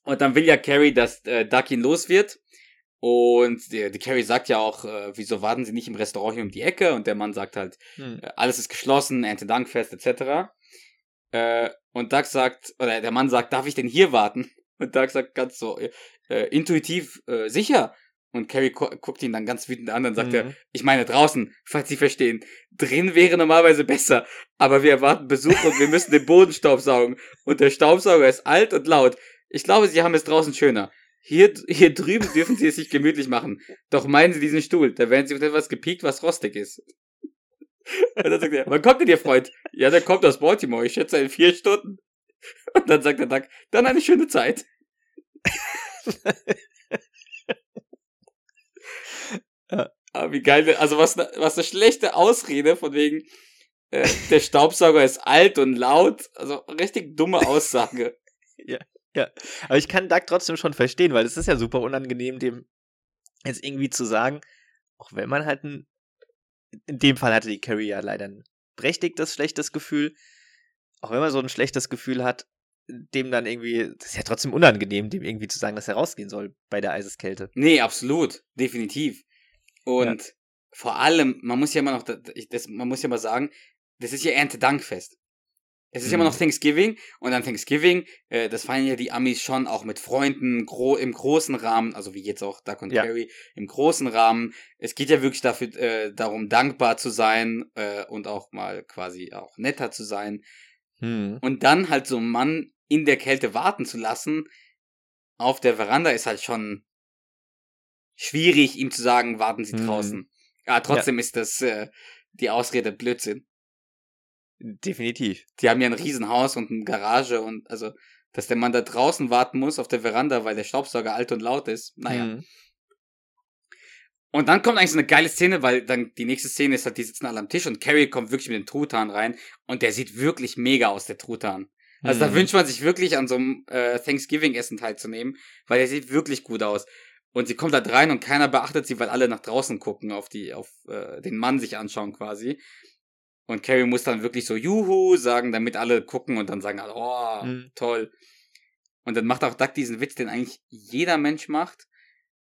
Und dann will ja Carrie, dass äh, Duck ihn los wird. Und die, die Carrie sagt ja auch, äh, wieso warten sie nicht im Restaurant hier um die Ecke? Und der Mann sagt halt, Hm. äh, alles ist geschlossen, Erntedankfest etc. Äh, und Doug sagt, oder der Mann sagt, darf ich denn hier warten? [laughs] Und Doug sagt ganz so äh, äh, intuitiv, äh, sicher. Und Carrie gu guckt ihn dann ganz wütend an und sagt er, Mhm. ich meine draußen, falls Sie verstehen. Drin wäre normalerweise besser, aber wir erwarten Besuch und wir müssen den Boden staubsaugen. Und der Staubsauger ist alt und laut. Ich glaube, Sie haben es draußen schöner. Hier, hier drüben dürfen Sie es sich gemütlich machen. Doch meinen Sie diesen Stuhl, da werden Sie mit etwas gepiekt, was rostig ist. Und dann sagt er, wann kommt denn Ihr Freund? Ja, der kommt aus Baltimore, ich schätze in vier Stunden. Und dann sagt der Duck, dann eine schöne Zeit. Ja. Aber wie geil, also was, ne- was eine schlechte Ausrede von wegen, äh, der Staubsauger ist alt und laut, also richtig dumme Aussage. [laughs] Aber ich kann Doug trotzdem schon verstehen, weil es ist ja super unangenehm, dem jetzt irgendwie zu sagen, auch wenn man halt ein, in dem Fall hatte die Carrie ja leider ein berechtigtes schlechtes Gefühl, auch wenn man so ein schlechtes Gefühl hat, dem dann irgendwie, das ist ja trotzdem unangenehm, dem irgendwie zu sagen, dass er rausgehen soll bei der Eiseskälte. Nee, absolut, definitiv. Und vor allem, man muss ja immer noch, das, man muss ja mal sagen, das ist ja Erntedankfest. Es ist immer Mhm. noch Thanksgiving und an Thanksgiving, äh, das feiern ja die Amis schon auch mit Freunden gro im großen Rahmen, also wie jetzt auch Duck und Ja. Carrie, im großen Rahmen. Es geht ja wirklich dafür, äh, darum, dankbar zu sein äh, und auch mal quasi auch netter zu sein. Hm. Und dann halt so einen Mann in der Kälte warten zu lassen, auf der Veranda ist halt schon schwierig, ihm zu sagen, warten Sie Mhm. draußen. Ja, trotzdem ist das äh, die Ausrede Blödsinn. Definitiv. Die haben ja ein Riesenhaus und eine Garage und also, dass der Mann da draußen warten muss auf der Veranda, weil der Staubsauger alt und laut ist. Naja. Hm. Und dann kommt eigentlich so eine geile Szene, weil dann die nächste Szene ist halt, die sitzen alle am Tisch und Carrie kommt wirklich mit dem Truthahn rein und der sieht wirklich mega aus, der Truthahn. Also da Hm. wünscht man sich wirklich an so einem äh, Thanksgiving-Essen teilzunehmen, weil der sieht wirklich gut aus. Und sie kommt halt rein und keiner beachtet sie, weil alle nach draußen gucken, auf die, auf äh, den Mann sich anschauen quasi. Und Carrie muss dann wirklich so Juhu sagen, damit alle gucken und dann sagen alle, oh, Mhm. toll. Und dann macht auch Duck diesen Witz, den eigentlich jeder Mensch macht,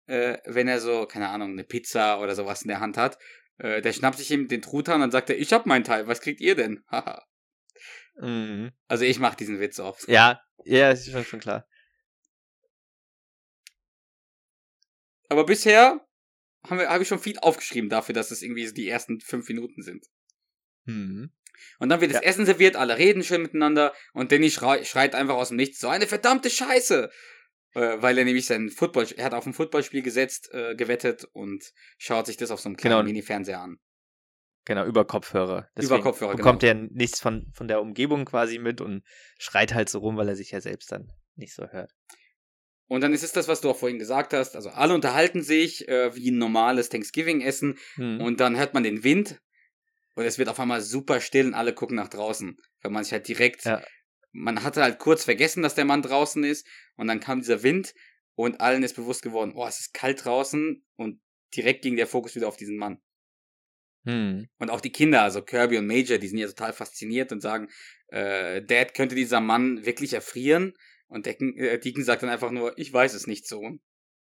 äh, wenn er so, keine Ahnung, eine Pizza oder sowas in der Hand hat. Äh, der schnappt sich ihm den Truthahn und dann sagt er, ich hab meinen Teil, was kriegt ihr denn? [laughs] Haha. Mhm. also ich mach diesen Witz oft. Ja, ja, ist schon, schon klar. Aber bisher habe ich schon viel aufgeschrieben dafür, dass es irgendwie so die ersten fünf Minuten sind. Mhm. Und dann wird das Ja. Essen serviert, alle reden schön miteinander und Danny schrei schreit einfach aus dem Nichts, so eine verdammte Scheiße! Äh, weil er nämlich sein Football, er hat auf ein Footballspiel gesetzt, äh, gewettet und schaut sich das auf so einem kleinen Genau. Mini-Fernseher an. Genau, über Kopfhörer. Über Kopfhörer, genau. bekommt er nichts von, von der Umgebung quasi mit und schreit halt so rum, weil er sich ja selbst dann nicht so hört. Und dann ist es das, was du auch vorhin gesagt hast. Also alle unterhalten sich äh, wie ein normales Thanksgiving-Essen Hm. und dann hört man den Wind und es wird auf einmal super still und alle gucken nach draußen. Weil man sich halt direkt, Ja. man hatte halt kurz vergessen, dass der Mann draußen ist und dann kam dieser Wind und allen ist bewusst geworden, oh, es ist kalt draußen und direkt ging der Fokus wieder auf diesen Mann. Hm. Und auch die Kinder, also Kirby und Major, die sind ja total fasziniert und sagen, äh, Dad, könnte dieser Mann wirklich erfrieren? Und Decken, äh, Deacon sagt dann einfach nur, ich weiß es nicht, Sohn.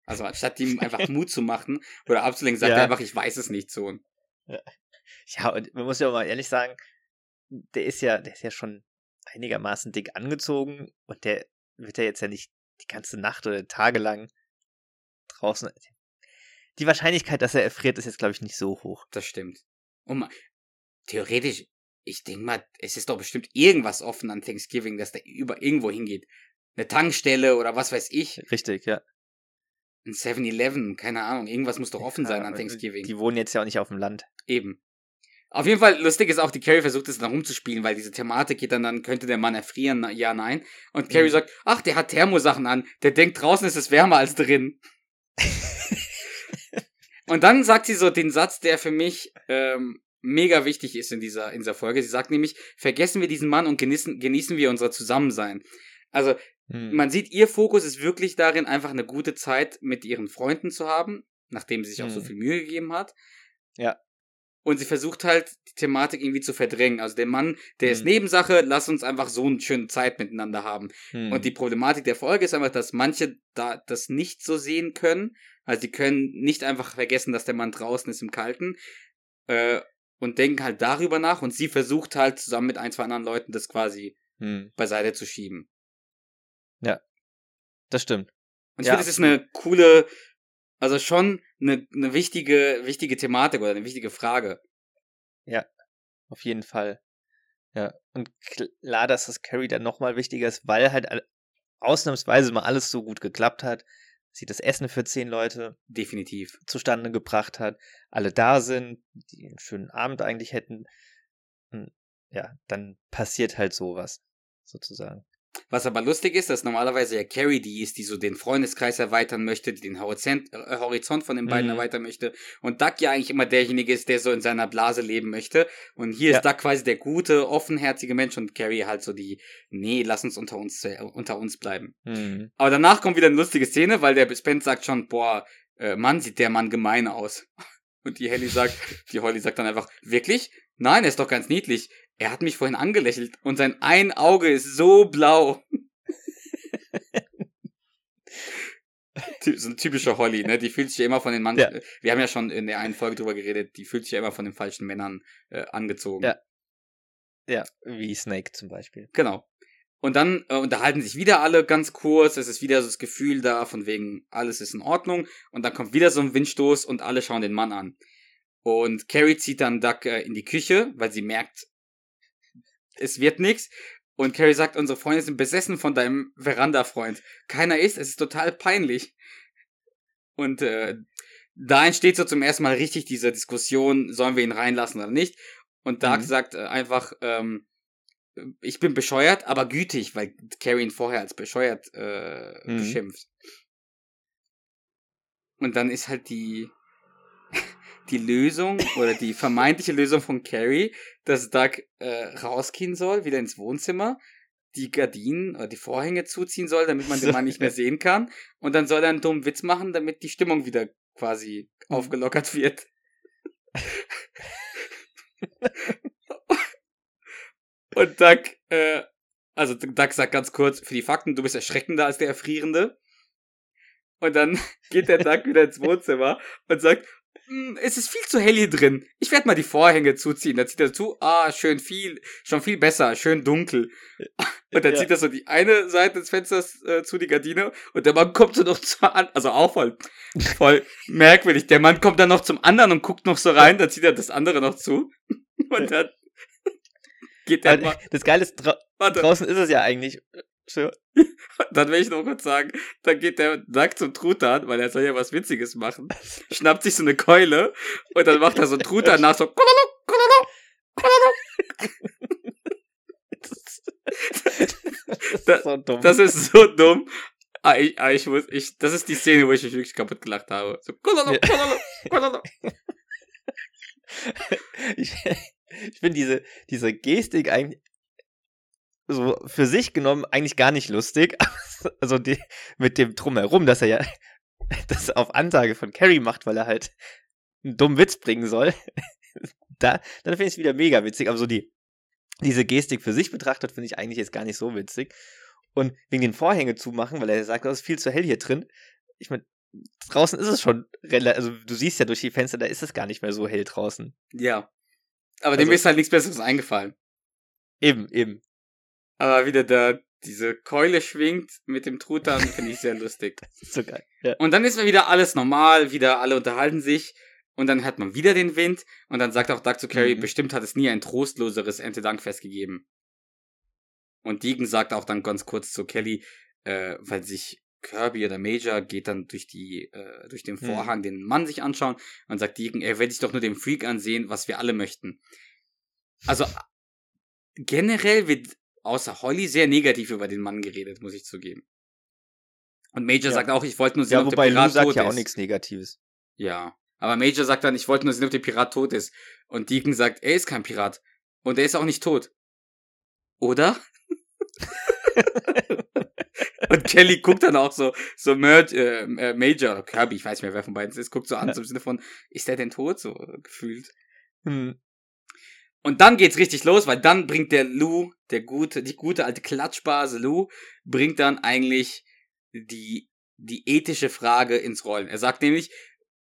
Also anstatt ihm einfach [laughs] Mut zu machen oder abzulenken, sagt Ja. er einfach, ich weiß es nicht, Sohn. Ja, und man muss ja auch mal ehrlich sagen, der ist ja, der ist ja schon einigermaßen dick angezogen und der wird ja jetzt ja nicht die ganze Nacht oder tagelang draußen. Die Wahrscheinlichkeit, dass er erfriert, ist jetzt, glaube ich, nicht so hoch. Das stimmt. Und ma- theoretisch, ich denke mal, es ist doch bestimmt irgendwas offen an Thanksgiving, dass der über irgendwo hingeht. Eine Tankstelle oder was weiß ich. Richtig, ja. Ein 7-Eleven, keine Ahnung. Irgendwas muss doch offen sein Ja, an Thanksgiving. Die wohnen jetzt ja auch nicht auf dem Land. Eben. Auf jeden Fall, lustig ist auch, die Carrie versucht es dann rumzuspielen, weil diese Thematik geht dann, dann könnte der Mann erfrieren, na, ja, nein. Und Carrie Mhm. sagt, ach, der hat Thermosachen an, der denkt, draußen ist es wärmer als drin. [laughs] Und dann sagt sie so den Satz, der für mich ähm, mega wichtig ist in dieser, in dieser Folge. Sie sagt nämlich, vergessen wir diesen Mann und genießen, genießen wir unser Zusammensein. Also, Hm. man sieht, ihr Fokus ist wirklich darin, einfach eine gute Zeit mit ihren Freunden zu haben, nachdem sie sich auch so Mhm. viel Mühe gegeben hat. Ja. Und sie versucht halt, die Thematik irgendwie zu verdrängen. Also der Mann, der ist Mhm. Nebensache, lass uns einfach so eine schöne Zeit miteinander haben. Hm. Und die Problematik der Folge ist einfach, dass manche da das nicht so sehen können. Also die können nicht einfach vergessen, dass der Mann draußen ist im Kalten. Äh, und denken halt darüber nach. Und sie versucht halt zusammen mit ein, zwei anderen Leuten das quasi Hm. beiseite zu schieben. Das stimmt. Und ich Ja, finde, das ist eine coole, also schon eine, eine wichtige, wichtige Thematik oder eine wichtige Frage. Auf jeden Fall. Ja. Und klar, dass das Carrie dann nochmal wichtiger ist, weil halt ausnahmsweise mal alles so gut geklappt hat. Sie das Essen für zehn Leute Definitiv. zustande gebracht hat, alle da sind, die einen schönen Abend eigentlich hätten. Und ja, dann passiert halt sowas, sozusagen. Was aber lustig ist, dass normalerweise ja Carrie die ist, die so den Freundeskreis erweitern möchte, die den Horizont, äh, Horizont von den beiden Mhm. erweitern möchte. Und Duck ja eigentlich immer derjenige ist, der so in seiner Blase leben möchte. Und hier Ja. ist Duck quasi der gute, offenherzige Mensch und Carrie halt so die, nee, lass uns unter uns, äh, unter uns bleiben. Hm. Aber danach kommt wieder eine lustige Szene, weil der Spence sagt schon, boah, äh, Mann, sieht der Mann gemein aus. [laughs] Und die Holly sagt, die Holly sagt dann einfach, wirklich? Nein, er ist doch ganz niedlich. Er hat mich vorhin angelächelt und sein ein Auge ist so blau. So ein typischer Holly, ne? Die fühlt sich ja immer von den Mann. Ja. Wir haben ja schon in der einen Folge drüber geredet, die fühlt sich ja immer von den falschen Männern äh, angezogen. Ja. Ja, wie Snake zum Beispiel. Genau. Und dann äh, unterhalten sich wieder alle ganz kurz. Es ist wieder so das Gefühl da, von wegen, alles ist in Ordnung. Und dann kommt wieder so ein Windstoß und alle schauen den Mann an. Und Carrie zieht dann Duck äh, in die Küche, weil sie merkt, es wird nichts. Und Carrie sagt, unsere Freunde sind besessen von deinem Veranda-Freund. Keiner ist, es ist total peinlich. Und äh, da entsteht so zum ersten Mal richtig diese Diskussion, sollen wir ihn reinlassen oder nicht. Und Doug mhm. sagt äh, einfach, ähm, ich bin bescheuert, aber gütig, weil Carrie ihn vorher als bescheuert äh, mhm. beschimpft. Und dann ist halt die, die Lösung oder die vermeintliche Lösung von Carrie, dass Doug äh, rausgehen soll, wieder ins Wohnzimmer, die Gardinen oder die Vorhänge zuziehen soll, damit man den Mann nicht mehr sehen kann. Und dann soll er einen dummen Witz machen, damit die Stimmung wieder quasi mhm. aufgelockert wird. [laughs] Und Doug, äh, also Doug sagt ganz kurz, für die Fakten, du bist erschreckender als der Erfrierende. Und dann [laughs] geht der Doug wieder ins Wohnzimmer und sagt, es ist viel zu hell hier drin. Ich werde mal die Vorhänge zuziehen. Dann zieht er zu, ah, schön viel, schon viel besser, schön dunkel. [laughs] Und dann ja. zieht er so die eine Seite des Fensters äh, zu, die Gardine, und der Mann kommt so noch zu an, also auch voll, voll [laughs] merkwürdig. Der Mann kommt dann noch zum anderen und guckt noch so rein, dann zieht er das andere noch zu. Und dann [laughs] geht der Mann. Das Geile ist, dra Warte. draußen ist es ja eigentlich. Sure. Dann will ich noch kurz sagen, dann geht der nackt zum Truthahn, weil er soll ja was Witziges machen, schnappt sich so eine Keule und dann macht er so einen Truthahn nach so. Das, ist so dumm. Das ist so dumm. Ah, ich, ah, ich muss, ich, das ist die Szene, wo ich mich wirklich kaputt gelacht habe. So, kololo, kololo, kololo. [laughs] Ich, ich finde diese, diese Gestik eigentlich, so für sich genommen eigentlich gar nicht lustig. [laughs] Also die, mit dem Drumherum, dass er ja [laughs] das auf Ansage von Carrie macht, weil er halt einen dummen Witz bringen soll. [laughs] Da, dann finde ich es wieder mega witzig. Aber so die, diese Gestik für sich betrachtet, finde ich eigentlich jetzt gar nicht so witzig. Und wegen den Vorhänge zumachen, weil er sagt, das ist viel zu hell hier drin. Ich meine, draußen ist es schon relativ, also du siehst ja durch die Fenster, da ist es gar nicht mehr so hell draußen. Ja. Aber also, dem ist halt nichts Besseres eingefallen. Eben, eben. Aber wieder da diese Keule schwingt mit dem Truthahn, [laughs] finde ich sehr lustig. Das ist so geil. Ja. Und dann ist wieder alles normal, wieder alle unterhalten sich. Und dann hat man wieder den Wind. Und dann sagt auch Doug zu Carrie, mhm. bestimmt hat es nie ein trostloseres Erntedankfest gegeben. Und Deegan sagt auch dann ganz kurz zu Kelly, äh, weil sich Kirby oder Major geht dann durch die äh, durch den mhm. Vorhang mhm. den Mann sich anschauen und sagt Deegan, er will sich doch nur den Freak ansehen, was wir alle möchten. Also generell wird außer Holly sehr negativ über den Mann geredet, muss ich zugeben. Und Major ja. sagt auch, ich wollte nur sehen, ja, ob der Pirat Lou sagt tot ja ist. auch nichts Negatives. Ja, aber Major sagt dann, ich wollte nur sehen, ob der Pirat tot ist. Und Deacon sagt, er ist kein Pirat. Und er ist auch nicht tot. Oder? [laughs] und Kelly guckt dann auch so, so Merge, äh, äh, Major, Kirby, ich weiß nicht mehr, wer von beiden es ist, guckt so an, so im Sinne von, ist der denn tot? So gefühlt. Hm. Und dann geht's richtig los, weil dann bringt der Lou, der gute, die gute alte Klatschbase Lou, bringt dann eigentlich die, die ethische Frage ins Rollen. Er sagt nämlich,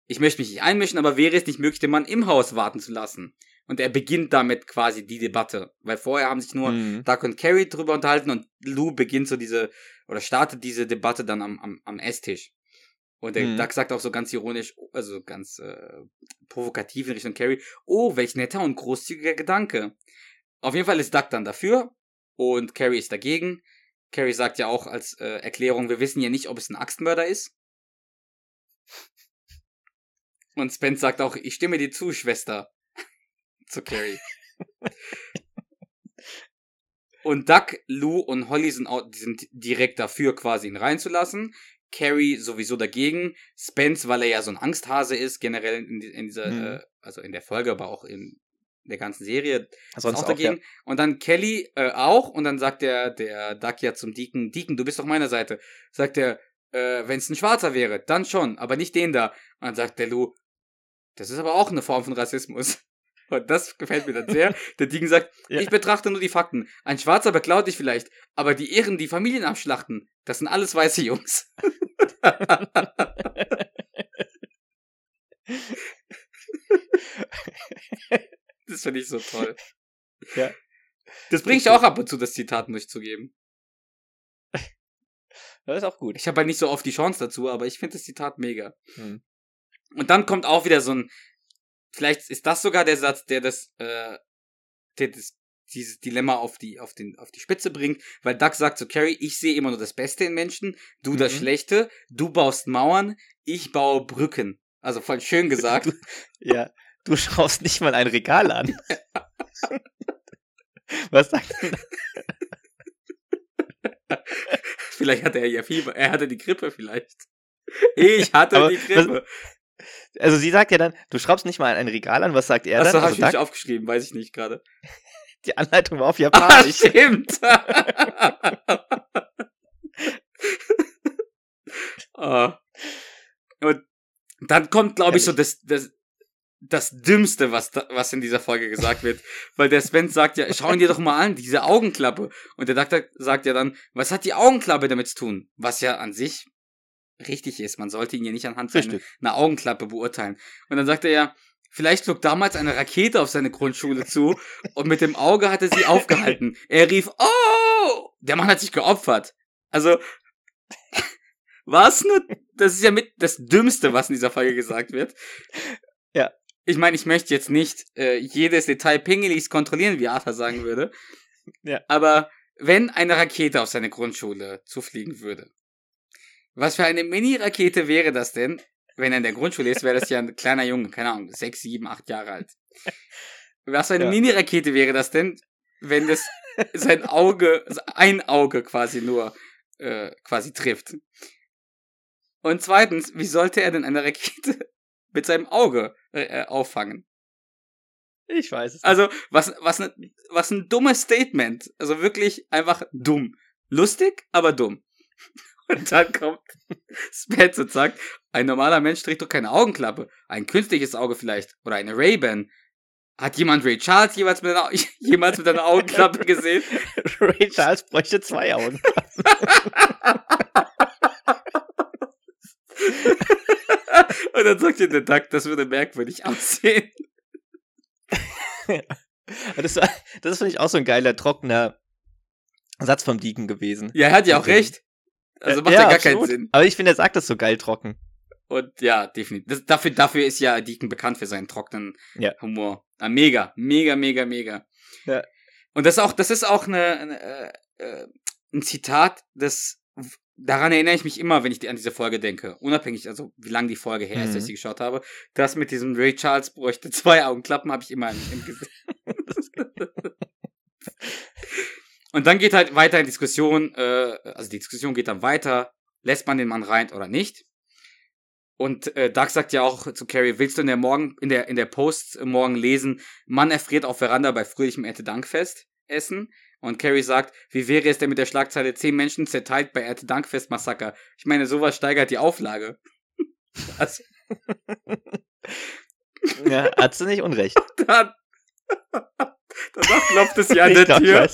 ich möchte mich nicht einmischen, aber wäre es nicht möglich, den Mann im Haus warten zu lassen? Und er beginnt damit quasi die Debatte. Weil vorher haben sich nur mhm. Duck und Carrie drüber unterhalten und Lou beginnt so diese, oder startet diese Debatte dann am, am, am Esstisch. Und der mhm. Duck sagt auch so ganz ironisch, also ganz äh, provokativ in Richtung Carrie, oh, welch netter und großzügiger Gedanke. Auf jeden Fall ist Duck dann dafür und Carrie ist dagegen. Carrie sagt ja auch als äh, Erklärung, wir wissen ja nicht, ob es ein Axtmörder ist. Und Spence sagt auch, ich stimme dir zu, Schwester. [laughs] zu Carrie. [laughs] und Duck, Lou und Holly sind, auch, sind direkt dafür, quasi ihn reinzulassen. Carrie sowieso dagegen. Spence, weil er ja so ein Angsthase ist, generell in, in dieser, mhm. äh, also in der Folge, aber auch in der ganzen Serie. Sonst auch dagegen. Auch, ja. Und dann Kelly äh, auch. Und dann sagt der, der Duck ja zum Deacon, Deacon, du bist auf meiner Seite. Sagt er, äh, wenn es ein Schwarzer wäre, dann schon, aber nicht den da. Und dann sagt der Lou, das ist aber auch eine Form von Rassismus. Und das gefällt mir dann sehr. [laughs] Der Deacon sagt, ja. ich betrachte nur die Fakten. Ein Schwarzer beklaut dich vielleicht, aber die Ehren, die Familien abschlachten, das sind alles weiße Jungs. [laughs] das finde ich so toll. Ja. Das bringe ich auch ab und zu, das Zitat durchzugeben. [laughs] Das ist auch gut. Ich habe halt nicht so oft die Chance dazu, aber ich finde das Zitat mega. Hm. Und dann kommt auch wieder so ein, vielleicht ist das sogar der Satz, der das, äh, der das, dieses Dilemma auf die, auf den, auf die Spitze bringt, weil Doug sagt zu Carrie, ich sehe immer nur das Beste in Menschen, du das Mhm. Schlechte, du baust Mauern, ich baue Brücken. Also voll schön gesagt. [laughs] Ja, du schaust nicht mal ein Regal an. [laughs] Was sagt denn? vielleicht hatte er ja Fieber, er hatte die Grippe vielleicht. Ich hatte Aber die Grippe. Also sie sagt ja dann, du schraubst nicht mal ein Regal an. Was sagt er Achso, dann? habe Also ich nicht aufgeschrieben, weiß ich nicht gerade. [laughs] die Anleitung war auf Ah, [laughs] Japanisch. stimmt. [laughs] Ah. Und dann kommt, glaube ich, so das, das, das Dümmste, was, da, was in dieser Folge gesagt wird. Weil der Spence sagt ja, schau ihn dir doch mal an, diese Augenklappe. Und der Doktor sagt ja dann, was hat die Augenklappe damit zu tun? Was ja an sich richtig ist. Man sollte ihn ja nicht anhand seiner einer Augenklappe beurteilen. Und dann sagt er vielleicht flog damals eine Rakete auf seine Grundschule zu und mit dem Auge hat er sie aufgehalten. Er rief, oh! Der Mann hat sich geopfert. Also, [laughs] was nur, das ist ja mit das Dümmste, was in dieser Folge gesagt wird. Ja. Ich meine, ich möchte jetzt nicht äh, jedes Detail pingelig kontrollieren, wie Arthur sagen würde. Ja. Aber wenn eine Rakete auf seine Grundschule zufliegen würde, was für eine Mini-Rakete wäre das denn? Wenn er in der Grundschule ist, wäre das ja ein [laughs] kleiner Junge, keine Ahnung, sechs, sieben, acht Jahre alt. Was für eine Ja. Mini-Rakete wäre das denn, wenn das sein Auge, ein Auge quasi nur äh, quasi trifft? Und zweitens, wie sollte er denn eine Rakete [laughs] mit seinem Auge äh, auffangen? Ich weiß es. Also, was, was, ne, was ein dummes Statement. Also wirklich einfach dumm. Lustig, aber dumm. Und dann kommt Spence und sagt, ein normaler Mensch trägt doch keine Augenklappe. Ein künstliches Auge vielleicht. Oder eine Ray-Ban. Hat jemand Ray Charles jemals mit einer, [laughs] jemals mit einer Augenklappe gesehen? [laughs] Ray Charles bräuchte zwei Augen. [laughs] Und dann sagt ihr der Duck, das würde merkwürdig aussehen. Das, war- das ist, finde ich, auch so ein geiler, trockener Satz vom Deacon gewesen. Ja, er hat ja auch Okay. recht. Also macht ja, gar absolut. keinen Sinn. Aber ich finde, er sagt das so geil trocken. Und ja, definitiv. Das, dafür, dafür ist ja Deacon bekannt für seinen trockenen Ja. Humor. Ah, mega, mega, mega, mega. Ja. Und das ist auch, das ist auch eine, eine äh, äh, ein Zitat, das daran erinnere ich mich immer, wenn ich an diese Folge denke. Unabhängig, also wie lange die Folge her ist, Mhm. dass ich sie geschaut habe. Das mit diesem Ray Charles bräuchte zwei Augenklappen, habe ich immer im, im Gesicht. [laughs] [laughs] Und dann geht halt weiter in Diskussion, äh, also die Diskussion geht dann weiter, lässt man den Mann rein oder nicht? Und äh, Doug sagt ja auch zu Carrie, willst du in der morgen in der in der Post morgen lesen, Mann erfriert auf Veranda bei fröhlichem Erntedankfest essen? Und Carrie sagt, wie wäre es denn mit der Schlagzeile 10 Menschen zerteilt bei Erntedankfest Massaker? Ich meine, sowas steigert die Auflage. [laughs] Also, Ja, hat sie nicht unrecht. [laughs] dann, danach klopft es [laughs] ja an der Tür.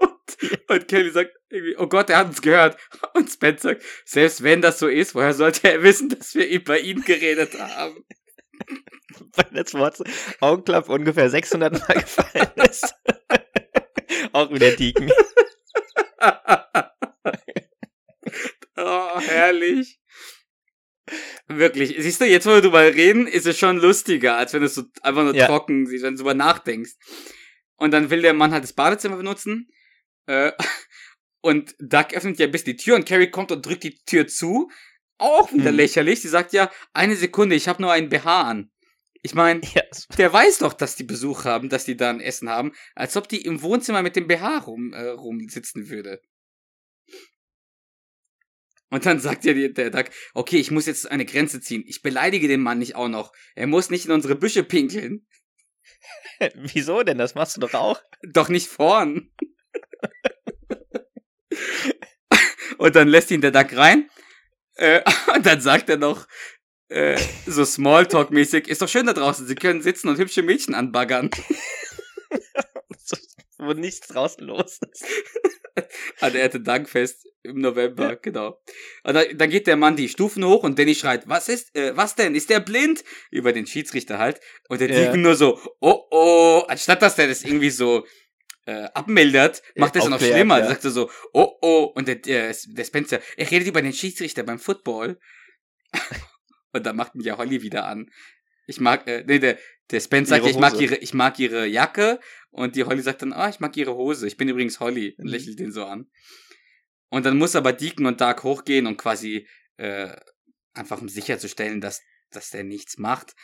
Und, und Kelly sagt irgendwie, oh Gott, er hat uns gehört. Und Spence sagt, selbst wenn das so ist, woher sollte er wissen, dass wir über ihn geredet haben? [laughs] Weil das Wort Augenklappe ungefähr 600 Mal gefallen ist. [laughs] auch wieder Deacon. oh, herrlich. Wirklich. Siehst du, jetzt wo wir drüber reden, ist es schon lustiger, als wenn es so einfach nur Ja. trocken siehst, wenn du drüber nachdenkst. Und dann will der Mann halt das Badezimmer benutzen. Äh, [laughs] und Doug öffnet ja bis die Tür und Carrie kommt und drückt die Tür zu. Auch wieder Mhm. lächerlich. Sie sagt ja, eine Sekunde, ich habe nur einen BH an. Ich meine, [laughs] Ja, der weiß doch, dass die Besuch haben, dass die da ein Essen haben, als ob die im Wohnzimmer mit dem BH rum, äh, rumsitzen würde. Und dann sagt ja der Duck, okay, ich muss jetzt eine Grenze ziehen. Ich beleidige den Mann nicht auch noch. Er muss nicht in unsere Büsche pinkeln. [laughs] wieso denn? Das machst du doch auch. Doch nicht vorn. und dann lässt ihn der Duck rein. Äh, [laughs] und dann sagt er noch, äh, so Smalltalk-mäßig, ist doch schön da draußen, Sie können sitzen und hübsche Mädchen anbaggern. [laughs] Wo nichts draußen los ist. [laughs] An der Dankfest im November, genau. Und dann, dann geht der Mann die Stufen hoch und Danny schreit, was ist, äh, was denn? Ist der blind? Über den Schiedsrichter halt. Und der Ja. Deacon nur so, oh oh, anstatt dass der das irgendwie so äh, abmildert, macht er es noch schlimmer. ja. Da sagt er so, oh oh, und der, der, der Spencer, er redet über den Schiedsrichter beim Football. [laughs] und dann macht ihn ja Holly wieder an. Ich mag, äh, nee, der, der Spencer sagt, Ihre ich mag ihre, ich mag ihre Jacke und die Holly sagt dann, ah, ich mag ihre Hose. Ich bin übrigens Holly und Mhm. lächelt den so an. Und dann muss aber Deacon und Dark hochgehen und quasi äh, einfach um sicherzustellen, dass, dass der nichts macht.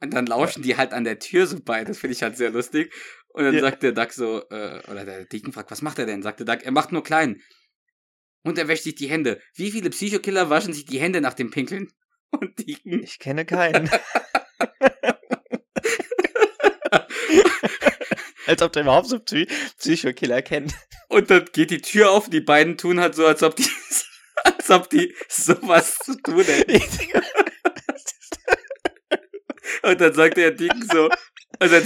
Und dann lauschen die halt an der Tür so bei. Das finde ich halt sehr lustig. Und dann Ja. sagt der Duck so, äh, oder der Deacon fragt, was macht er denn? Sagt der Duck, er macht nur klein. Und er wäscht sich die Hände. Wie viele Psychokiller waschen sich die Hände nach dem Pinkeln? [laughs] Und Deacon, Ich kenne keinen. [laughs] [laughs] Als ob der überhaupt so Psy Psychokiller kennt. Und dann geht die Tür auf und die beiden tun halt so, als ob die, als ob die sowas zu tun hätten. Und dann sagt der Deacon so, also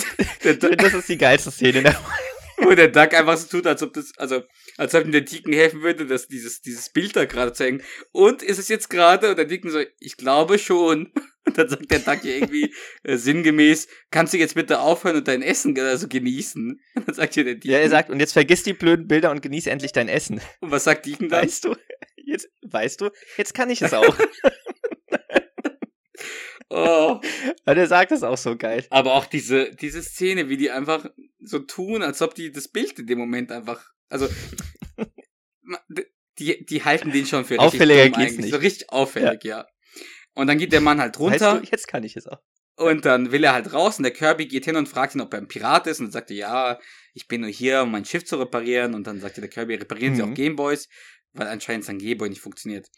der, der, das ist die geilste Szene. in der [laughs] wo der Duck einfach so tut, als ob das, also, als ob ihm der Deacon helfen würde, dass dieses, dieses Bild da gerade zu hängen. Und ist es jetzt gerade? Und der Deacon so, ich glaube schon. Und dann sagt der Duck ja irgendwie äh, sinngemäß, kannst du jetzt bitte aufhören und dein Essen also genießen? [laughs] Und dann sagt hier der Deacon. Ja, er sagt, und jetzt vergiss die blöden Bilder und genieß endlich dein Essen. und was sagt Deacon dann? Weißt du? [laughs] Jetzt, weißt du? Jetzt kann ich es auch. [laughs] Oh. Weil er sagt es auch so geil. Aber auch diese, diese Szene, wie die einfach so tun, als ob die das Bild in dem Moment einfach, also, die, die halten den schon für richtig Auffälliger dumm geht's eigentlich. nicht. So richtig auffällig, ja. Und dann geht der Mann halt runter Weißt du, jetzt kann ich es auch. und dann will er halt raus und der Kirby geht hin und fragt ihn, ob er ein Pirat ist und sagt er, ja, ich bin nur hier, um mein Schiff zu reparieren und dann sagte der Kirby, reparieren Sie Mhm. auch Gameboys, weil anscheinend sein Gameboy nicht funktioniert.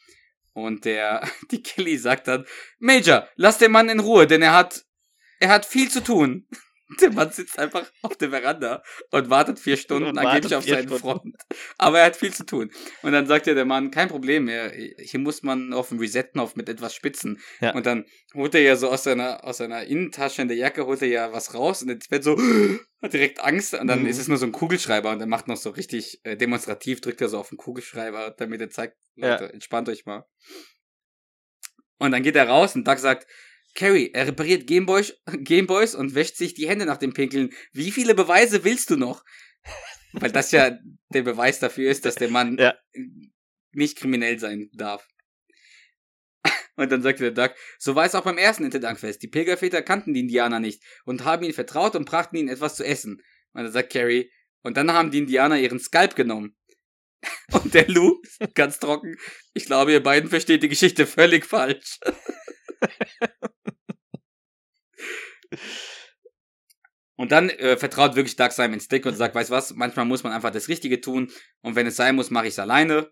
Und der, [laughs] die Kelly sagt dann, Major, lass den Mann in Ruhe, denn er hat, er hat viel zu tun. Der Mann sitzt einfach auf der Veranda und wartet vier Stunden Und angeblich auf seinen Stunden. Freund. Aber er hat viel zu tun. Und dann sagt ja der Mann, kein Problem, er, hier muss man auf den Reset-Knopf mit etwas spitzen. Ja. Und dann holt er ja so aus seiner, aus seiner Innentasche in der Jacke, holt er ja was raus und jetzt wird so, hat [gasps] direkt Angst und dann Mhm. ist es nur so ein Kugelschreiber und er macht noch so richtig äh, demonstrativ, drückt er so auf den Kugelschreiber, damit er zeigt, Ja. Leute, entspannt euch mal. Und dann geht er raus und Doug sagt, Carrie, er repariert Gameboys, Gameboys und wäscht sich die Hände nach dem Pinkeln. Wie viele Beweise willst du noch? Weil das ja der Beweis dafür ist, dass der Mann Ja. nicht kriminell sein darf. Und dann sagte der Duck, so war es auch beim ersten Interdankfest. Die Pilgerväter kannten die Indianer nicht und haben ihnen vertraut und brachten ihnen etwas zu essen. Und dann sagt Carrie, und dann haben die Indianer ihren Skalp genommen. [laughs] Und der Lou, ganz trocken, ich glaube, ihr beiden versteht die Geschichte völlig falsch. [laughs] Und dann äh, vertraut wirklich Doug seinem Instinkt und sagt, weißt was, manchmal muss man einfach das Richtige tun und wenn es sein muss, mache ich es alleine.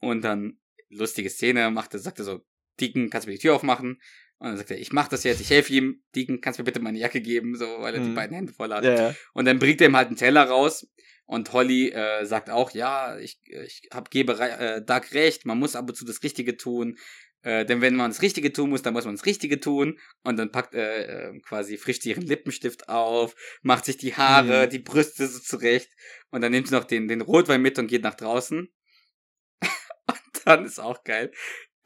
Und dann, lustige Szene, macht er, sagt er so, Deacon, kannst du mir die Tür aufmachen? Und dann sagt er, ich mach das jetzt, ich helfe ihm. Deacon, kannst du mir bitte meine Jacke geben, so, weil er die Mhm. beiden Hände voll hat. Ja, ja. Und dann bringt er ihm halt einen Teller raus. Und Holly äh, sagt auch, ja, ich, ich hab, gebe äh, Doug recht, man muss ab und zu das Richtige tun. Äh, denn wenn man das Richtige tun muss, dann muss man das Richtige tun. Und dann packt äh, äh, quasi frischt ihren Lippenstift auf, macht sich die Haare, Mhm. die Brüste so zurecht. Und dann nimmt sie noch den, den Rotwein mit und geht nach draußen. [laughs] und dann ist auch geil.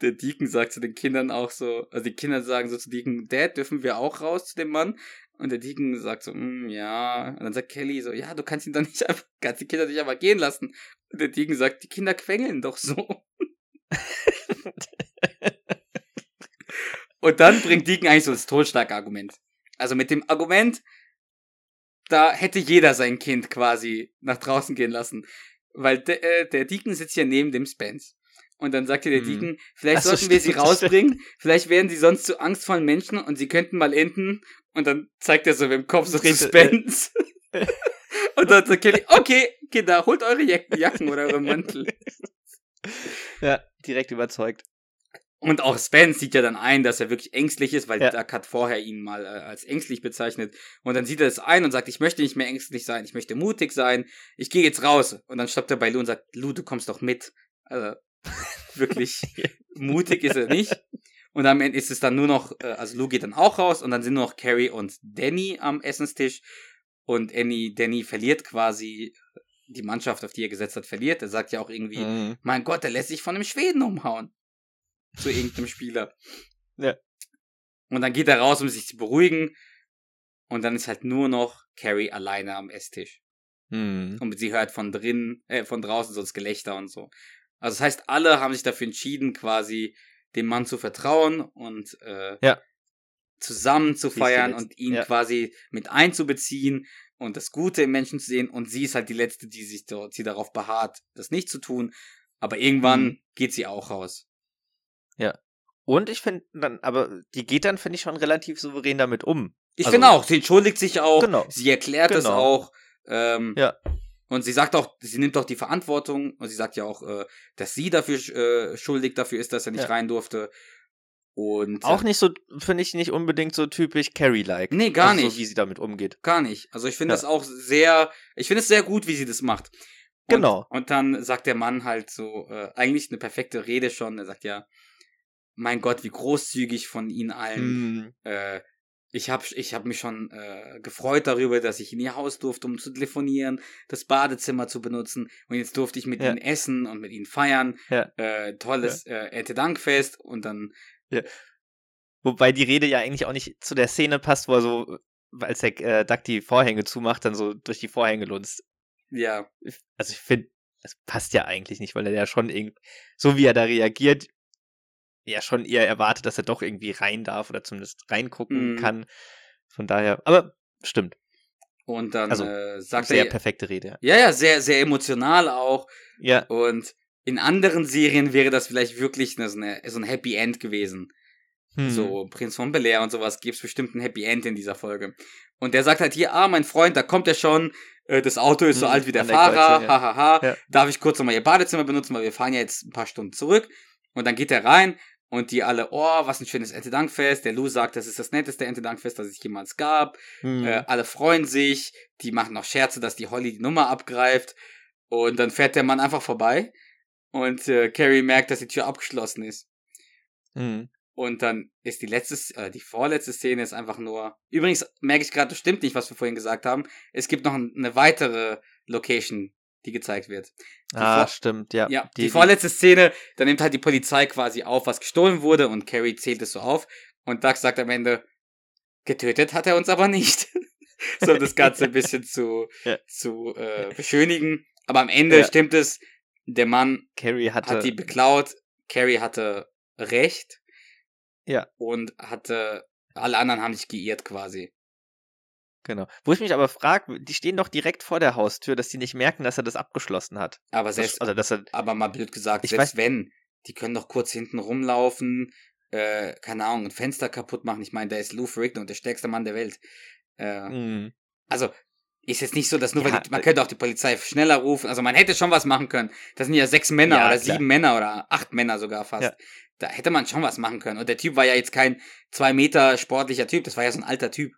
Der Deacon sagt zu den Kindern auch so, also die Kinder sagen so zu Deacon, Dad, dürfen wir auch raus zu dem Mann? Und der Deacon sagt so, mm, ja. Und dann sagt Kelly so, ja, du kannst ihn doch nicht [laughs] einfach, kannst die Kinder nicht einfach gehen lassen. Und der Deacon sagt, die Kinder quengeln doch so. [laughs] Und dann bringt Deacon eigentlich so das Totschlagargument. Also mit dem Argument, da hätte jeder sein Kind quasi nach draußen gehen lassen. Weil de, äh, der Deacon sitzt ja neben dem Spence. Und dann sagte der Hm. Deacon, vielleicht Ach so, sollten wir sie rausbringen, vielleicht wären sie sonst zu angstvollen Menschen und sie könnten mal enden. Und dann zeigt er so mit dem Kopf so Richtung Spence. [laughs] und dann sagt Kelly, okay, Kinder, holt eure Jacken, Jacken oder eure Mantel. [laughs] [laughs] ja, direkt überzeugt. Und auch Spence sieht ja dann ein, dass er wirklich ängstlich ist, weil Ja. Doug hat vorher ihn mal äh, als ängstlich bezeichnet. Und dann sieht er es ein und sagt, ich möchte nicht mehr ängstlich sein, ich möchte mutig sein, ich gehe jetzt raus. Und dann stoppt er bei Lou und sagt, Lou, du kommst doch mit. Also [laughs] wirklich mutig ist er nicht. Und am Ende ist es dann nur noch, äh, also Lou geht dann auch raus und dann sind nur noch Carrie und Danny am Essenstisch. Und Annie, Danny verliert quasi die Mannschaft, auf die er gesetzt hat, verliert. Er sagt ja auch irgendwie, Mhm. mein Gott, der lässt sich von einem Schweden umhauen. Zu irgendeinem Spieler. [laughs] Ja. Und dann geht er raus, um sich zu beruhigen. Und dann ist halt nur noch Carrie alleine am Esstisch. Hm. Und sie hört von drinnen, äh, von draußen so das Gelächter und so. Also das heißt, alle haben sich dafür entschieden, quasi dem Mann zu vertrauen und äh, Ja. zusammen zu feiern und ihn Ja. quasi mit einzubeziehen und das Gute im Menschen zu sehen. Und sie ist halt die Letzte, die sich dort, sie darauf beharrt, das nicht zu tun. Aber irgendwann Mhm. geht sie auch raus. Und ich finde dann, aber die geht dann, finde ich, schon relativ souverän damit um. Ich Also- finde auch, sie entschuldigt sich auch, Genau. sie erklärt es Genau. auch. Ähm, Ja. Und sie sagt auch, sie nimmt auch die Verantwortung und sie sagt ja auch, äh, dass sie dafür äh, schuldig dafür ist, dass er nicht Ja. rein durfte. Und Auch äh, nicht so, finde ich, nicht unbedingt so typisch Carrie-like. Nee, gar also nicht. So, wie sie damit umgeht. gar nicht. Also ich finde Ja. es auch sehr, ich finde es sehr gut, wie sie das macht. Und, Genau. Und dann sagt der Mann halt so, äh, eigentlich eine perfekte Rede schon. Er sagt ja, mein Gott, wie großzügig von Ihnen allen. Hm. Äh, ich habe ich hab mich schon äh, gefreut darüber, dass ich in ihr Haus durfte, um zu telefonieren, das Badezimmer zu benutzen. Und jetzt durfte ich mit Ja. ihnen essen und mit ihnen feiern. Ja. Äh, tolles äh, Erntedankfest. Und dann, Wobei die Rede ja eigentlich auch nicht zu der Szene passt, wo er so, als der äh, Duck die Vorhänge zumacht, dann so durch die Vorhänge lunzt. ja, Also ich finde, es passt ja eigentlich nicht, weil er ja schon irgendwie, so wie er da reagiert, ja schon eher erwartet, dass er doch irgendwie rein darf oder zumindest reingucken Mhm. kann. Von daher, aber stimmt. und dann Also, äh, sagt Sehr er, perfekte Rede. ja. ja, ja, sehr, sehr emotional auch. Ja, Und in anderen Serien wäre das vielleicht wirklich eine, so eine, so ein Happy End gewesen. hm. So Prinz von Bel Air und sowas gibt's bestimmt ein Happy End in dieser Folge. Und der sagt halt hier, ah, mein Freund, da kommt er schon. Äh, das Auto ist so Hm, alt wie der Fahrer. Kreuzung, ja. Hahaha. Ja. Darf ich kurz nochmal ihr Badezimmer benutzen, weil wir fahren ja jetzt ein paar Stunden zurück. Und dann geht er rein und die alle, oh, was ein schönes Erntedankfest. Der Lou sagt, das ist das netteste Erntedankfest, das es jemals gab. Hm. Äh, alle freuen sich. Die machen noch Scherze, dass die Holly die Nummer abgreift. Und dann fährt der Mann einfach vorbei. Und äh, Carrie merkt, dass die Tür abgeschlossen ist. Hm. Und dann ist die letzte, äh, die vorletzte Szene ist einfach nur. Übrigens merke ich gerade, das stimmt nicht, was wir vorhin gesagt haben. Es gibt noch ein- eine weitere Location, die gezeigt wird. Die Ah, stimmt, ja. Ja, die, vorletzte Szene, da nimmt halt die Polizei quasi auf, was gestohlen wurde und Carrie zählt es so auf. Und Doug sagt am Ende, getötet hat er uns aber nicht. [laughs] so das Ganze ein bisschen zu, [laughs] Ja. zu äh, beschönigen. Aber am Ende Ja. stimmt es, der Mann Carrie hatte. hat die beklaut. Carrie hatte recht. Ja. Und hatte, alle anderen haben sich geirrt quasi. Genau. Wo ich mich aber frage, die stehen doch direkt vor der Haustür, dass die nicht merken, dass er das abgeschlossen hat. Aber selbst, also, dass er. aber mal blöd gesagt, selbst weiß- wenn, die können doch kurz hinten rumlaufen, äh, keine Ahnung, ein Fenster kaputt machen. Ich meine, der ist Lou Ferrigno, der stärkste Mann der Welt. Äh, Hm. also, ist jetzt nicht so, dass nur, Ja, weil die, man äh, könnte auch die Polizei schneller rufen. Also man hätte schon was machen können. Das sind ja sechs Männer Ja, oder klar. sieben Männer oder acht Männer sogar fast. Ja. Da hätte man schon was machen können. Und der Typ war ja jetzt kein zwei Meter sportlicher Typ, das war ja so ein alter Typ.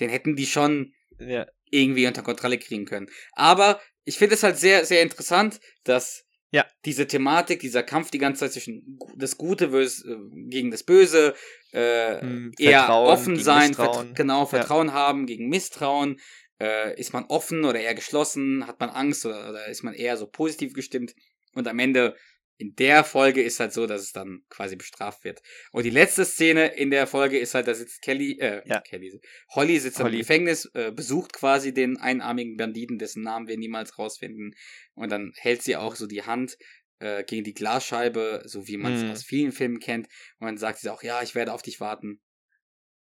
Den hätten die schon irgendwie unter Kontrolle kriegen können. Aber ich finde es halt sehr, sehr interessant, dass Ja. diese Thematik, dieser Kampf die ganze Zeit zwischen das Gute äh, gegen das Böse, äh, Hm, eher offen sein, vertra genau, Vertrauen haben gegen Misstrauen. Äh, ist man offen oder eher geschlossen? Hat man Angst oder, oder ist man eher so positiv gestimmt? Und am Ende in der Folge ist halt so, dass es dann quasi bestraft wird. Und die letzte Szene in der Folge ist halt, da sitzt Kelly, äh, Ja. Kelly, Holly sitzt im Holly. Gefängnis, äh, besucht quasi den einarmigen Banditen, dessen Namen wir niemals rausfinden. Und dann hält sie auch so die Hand äh, gegen die Glasscheibe, so wie man es Mhm. aus vielen Filmen kennt. Und dann sagt sie auch, ja, ich werde auf dich warten.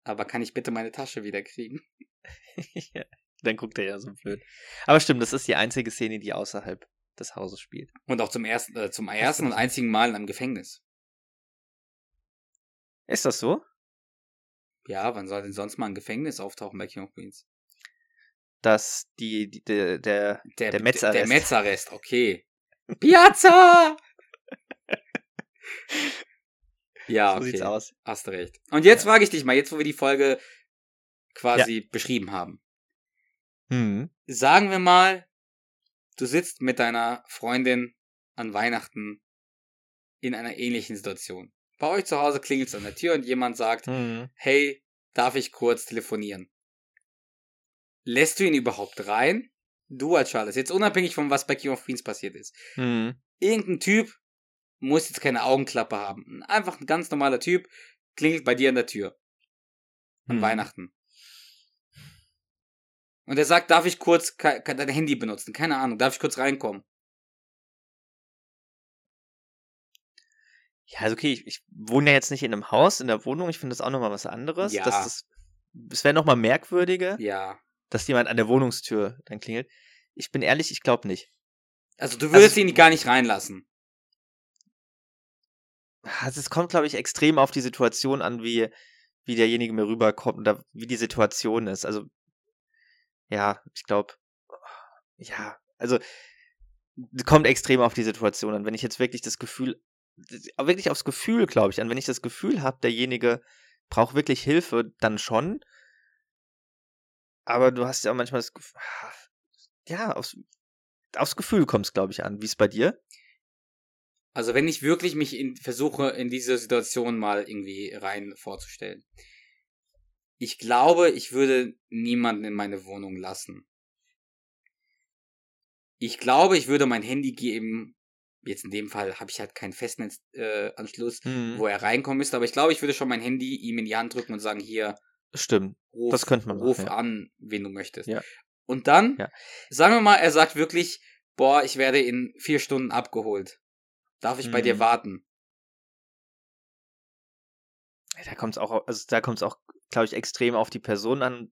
Aber kann ich bitte meine Tasche wieder kriegen? [laughs] ja. Dann guckt er ja so blöd. Aber stimmt, das ist die einzige Szene, die außerhalb des Hauses spielt. Und auch zum ersten, äh, zum ersten und einzigen Mal in einem Gefängnis. Ist das so? Ja, wann soll denn sonst mal ein Gefängnis auftauchen bei King of Queens? Dass die, die der, der Der, Der Metzarrest. Der Metzarrest, okay. [laughs] Piazza! [laughs] ja, so okay. sieht's aus. Hast recht. Und jetzt Ja. frage ich dich mal, jetzt wo wir die Folge quasi beschrieben haben. Hm. Sagen wir mal, du sitzt mit deiner Freundin an Weihnachten in einer ähnlichen Situation. Bei euch zu Hause klingelt es an der Tür und jemand sagt, Hm. hey, darf ich kurz telefonieren? Lässt du ihn überhaupt rein? Du als Charles, jetzt unabhängig von was bei King of Queens passiert ist. Hm. Irgendein Typ muss jetzt keine Augenklappe haben. Einfach ein ganz normaler Typ klingelt bei dir an der Tür. An Hm. Weihnachten. Und er sagt, darf ich kurz dein Handy benutzen? Keine Ahnung, darf ich kurz reinkommen? Ja, also okay, ich, ich wohne ja jetzt nicht in einem Haus, in der Wohnung. Ich finde das auch nochmal was anderes. Ja. Das, das, es wäre nochmal merkwürdiger, Ja. dass jemand an der Wohnungstür dann klingelt. Ich bin ehrlich, ich glaube nicht. Also du würdest Also- ihn gar nicht reinlassen. Also es kommt, glaube ich, extrem auf die Situation an, wie, wie derjenige mir rüberkommt oder wie die Situation ist. Also, ja, ich glaube, ja, also kommt extrem auf die Situation an. Wenn ich jetzt wirklich das Gefühl, wirklich aufs Gefühl, glaube ich, an, wenn ich das Gefühl habe, derjenige braucht wirklich Hilfe, dann schon. Aber du hast ja auch manchmal das Gefühl, ja, aufs, aufs Gefühl kommt es, glaube ich, an. Wie ist bei dir? Also wenn ich wirklich mich in, versuche, in diese Situation mal irgendwie rein vorzustellen. Ich glaube, ich würde niemanden in meine Wohnung lassen. Ich glaube, ich würde mein Handy geben. Jetzt in dem Fall habe ich halt keinen Festnetzanschluss, äh, Mhm. wo er reinkommen müsste. Aber ich glaube, ich würde schon mein Handy ihm in die Hand drücken und sagen, hier, Stimmt. ruf, Das könnte man machen, ruf ja. an, wen du möchtest. Ja. Und dann, Ja. sagen wir mal, er sagt wirklich, boah, ich werde in vier Stunden abgeholt. Darf ich bei dir Mhm. warten? Da kommt es auch, au- also da kommt es auch, glaube ich, extrem auf die Person an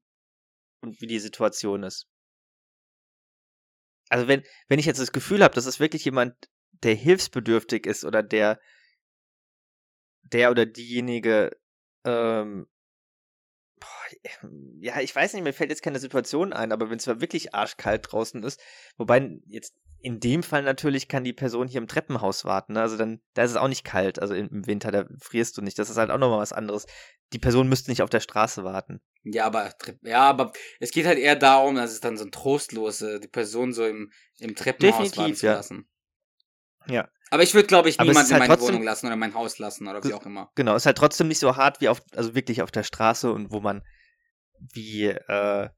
und wie die Situation ist. Also wenn, wenn ich jetzt das Gefühl habe, das ist wirklich jemand, der hilfsbedürftig ist oder der, der oder diejenige, ähm, ja, ich weiß nicht, mir fällt jetzt keine Situation ein, aber wenn es wirklich arschkalt draußen ist, wobei jetzt in dem Fall natürlich kann die Person hier im Treppenhaus warten, ne? also dann, da ist es auch nicht kalt, also im Winter, da frierst du nicht, das ist halt auch nochmal was anderes. Die Person müsste nicht auf der Straße warten. Ja, aber ja, aber es geht halt eher darum, dass es dann so ein trostlose, die Person so im, im Treppenhaus Definitiv, warten zu ja. lassen. Ja. Aber ich würde, glaube ich, niemanden ist in halt meine trotzdem- Wohnung lassen oder mein Haus lassen oder wie auch immer. Genau, ist halt trotzdem nicht so hart wie auf, also wirklich auf der Straße und wo man wie äh,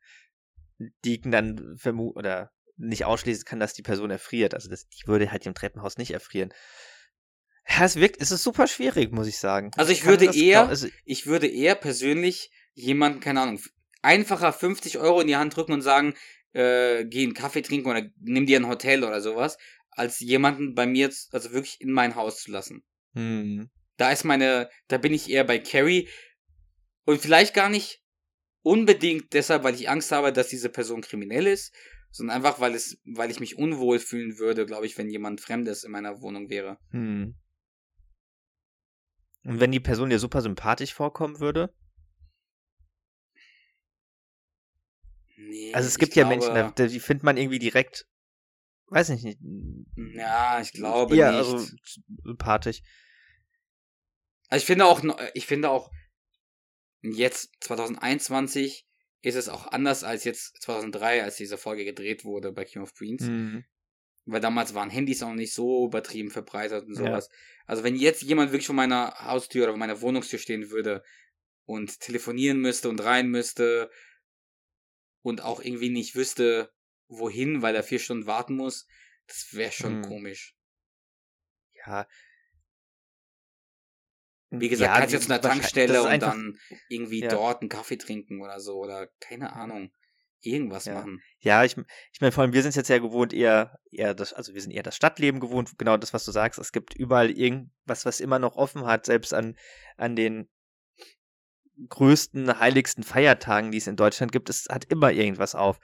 Deacon dann vermuten oder nicht ausschließen kann, dass die Person erfriert. Also das, die würde halt im Treppenhaus nicht erfrieren. Ja, es wirkt, es ist super schwierig, muss ich sagen. Also ich kann würde eher- glaub- also, Ich würde eher persönlich jemanden, keine Ahnung, einfacher 50 Euro in die Hand drücken und sagen, äh, geh einen Kaffee trinken oder nimm dir ein Hotel oder sowas, als jemanden bei mir, also wirklich in mein Haus zu lassen. hm, Da ist meine, da bin ich eher bei Carrie und vielleicht gar nicht unbedingt deshalb, weil ich Angst habe, dass diese Person kriminell ist, sondern einfach, weil es, weil ich mich unwohl fühlen würde, glaube ich, wenn jemand Fremdes in meiner Wohnung wäre. hm. Und wenn die Person dir super sympathisch vorkommen würde? Nee, Also es gibt ja glaube- Menschen, die findet man irgendwie direkt, weiß ich nicht, Ja, ich glaube eher, nicht. also sympathisch. Also ich finde auch, ich finde auch, jetzt 2021 ist es auch anders als jetzt 2003, als diese Folge gedreht wurde bei King of Queens. Hm. Weil damals waren Handys auch nicht so übertrieben verbreitet und Ja. sowas. Also wenn jetzt jemand wirklich vor meiner Haustür oder vor meiner Wohnungstür stehen würde und telefonieren müsste und rein müsste und auch irgendwie nicht wüsste, wohin, weil er vier Stunden warten muss, das wäre schon Hm. komisch. Ja. Wie gesagt, Ja, kannst jetzt einer wahrscheinlich- Tankstelle und einfach- dann irgendwie Ja. dort einen Kaffee trinken oder so oder keine Ahnung. Irgendwas Ja. machen. Ja, ich, ich meine, vor allem wir sind es jetzt ja gewohnt, eher, eher das, also wir sind eher das Stadtleben gewohnt, genau das, was du sagst. Es gibt überall irgendwas, was immer noch offen hat, selbst an, an den größten, heiligsten Feiertagen, die es in Deutschland gibt, es hat immer irgendwas auf.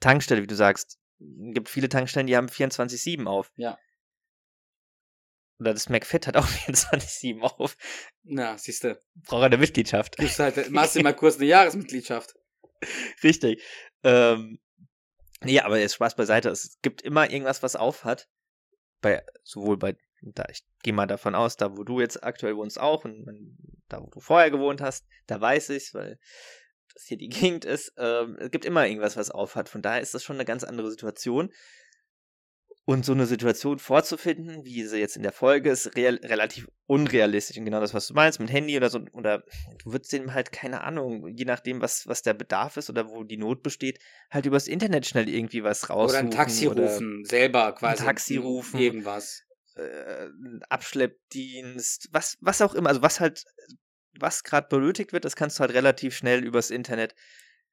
Tankstelle, wie du sagst, gibt viele Tankstellen, die haben 24-7 auf. Ja. Oder das McFit hat auch [laughs] 24-7 auf. Na, siehste. Braucht eine Mitgliedschaft. Gibst halt, machst dir mal kurz eine Jahresmitgliedschaft. [laughs] Richtig. Ähm, nee, aber jetzt Spaß beiseite. Es gibt immer irgendwas, was auf hat. Bei, sowohl bei, da, ich gehe mal davon aus, da wo du jetzt aktuell wohnst auch und da wo du vorher gewohnt hast, da weiß ich's, weil das hier die [laughs] Gegend ist. Ähm, es gibt immer irgendwas, was auf hat. Von daher ist das schon eine ganz andere Situation. Und so eine Situation vorzufinden, wie sie jetzt in der Folge ist, real, relativ unrealistisch. Und genau das, was du meinst, mit Handy oder so, oder du würdest dem halt, keine Ahnung, je nachdem, was, was der Bedarf ist oder wo die Not besteht, halt übers Internet schnell irgendwie was Oder raussuchen. ein Taxi oder, rufen, selber quasi. Taxi rufen. Irgendwas. Äh, ein Abschleppdienst, was, was auch immer, also was halt, was gerade benötigt wird, das kannst du halt relativ schnell übers Internet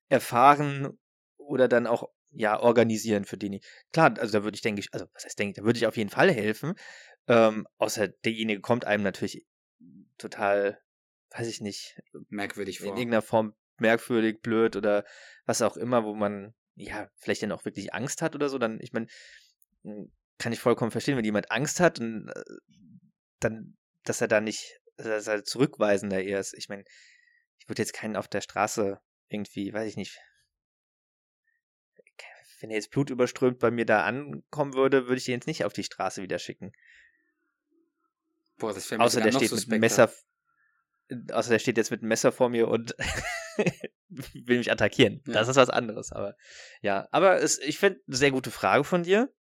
erfahren oder dann auch ja organisieren für den. Klar, also da würde ich denke ich, also was heißt denke ich, da würde ich auf jeden Fall helfen. Ähm, außer derjenige kommt einem natürlich total, weiß ich nicht, Merkwürdig in vor. irgendeiner Form merkwürdig, blöd oder was auch immer, wo man ja vielleicht dann auch wirklich Angst hat oder so, dann, ich meine, kann ich vollkommen verstehen, wenn jemand Angst hat und äh, dann, dass er da nicht, dass er zurückweisender eher ist. Ich meine, ich würde jetzt keinen auf der Straße irgendwie, weiß ich nicht, wenn er jetzt blutüberströmt bei mir da ankommen würde, würde ich den jetzt nicht auf die Straße wieder schicken. Boah, das wäre Außer der steht mit einem Messer, außer der steht jetzt mit einem Messer vor mir und [laughs] will mich attackieren. Ja. Das ist was anderes, aber ja, aber es, ich finde eine sehr gute Frage von dir,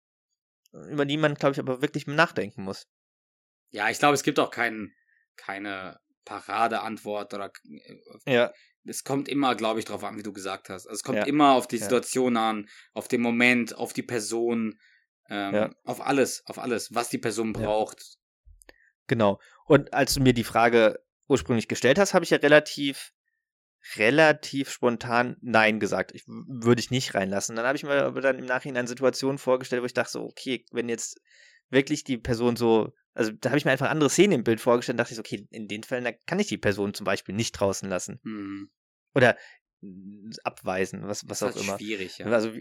über die man, glaube ich, aber wirklich nachdenken muss. Ja, ich glaube, es gibt auch kein, keine Paradeantwort oder äh, Ja, es kommt immer, glaube ich, drauf an, wie du gesagt hast. Also es kommt Ja. immer auf die Ja. Situation an, auf den Moment, auf die Person, ähm, Ja. auf alles, auf alles, was die Person Ja. braucht. genau. Und als du mir die Frage ursprünglich gestellt hast, habe ich ja relativ relativ spontan Nein gesagt. Ich würde ich nicht reinlassen. Dann habe ich mir aber dann im Nachhinein Situationen vorgestellt, wo ich dachte so, okay, wenn jetzt wirklich die Person so, also da habe ich mir einfach andere Szenen im Bild vorgestellt, dachte ich so, okay, in den Fällen, da kann ich die Person zum Beispiel nicht draußen lassen. Hm. Oder abweisen, was, was Das auch ist immer. schwierig, ja. Also,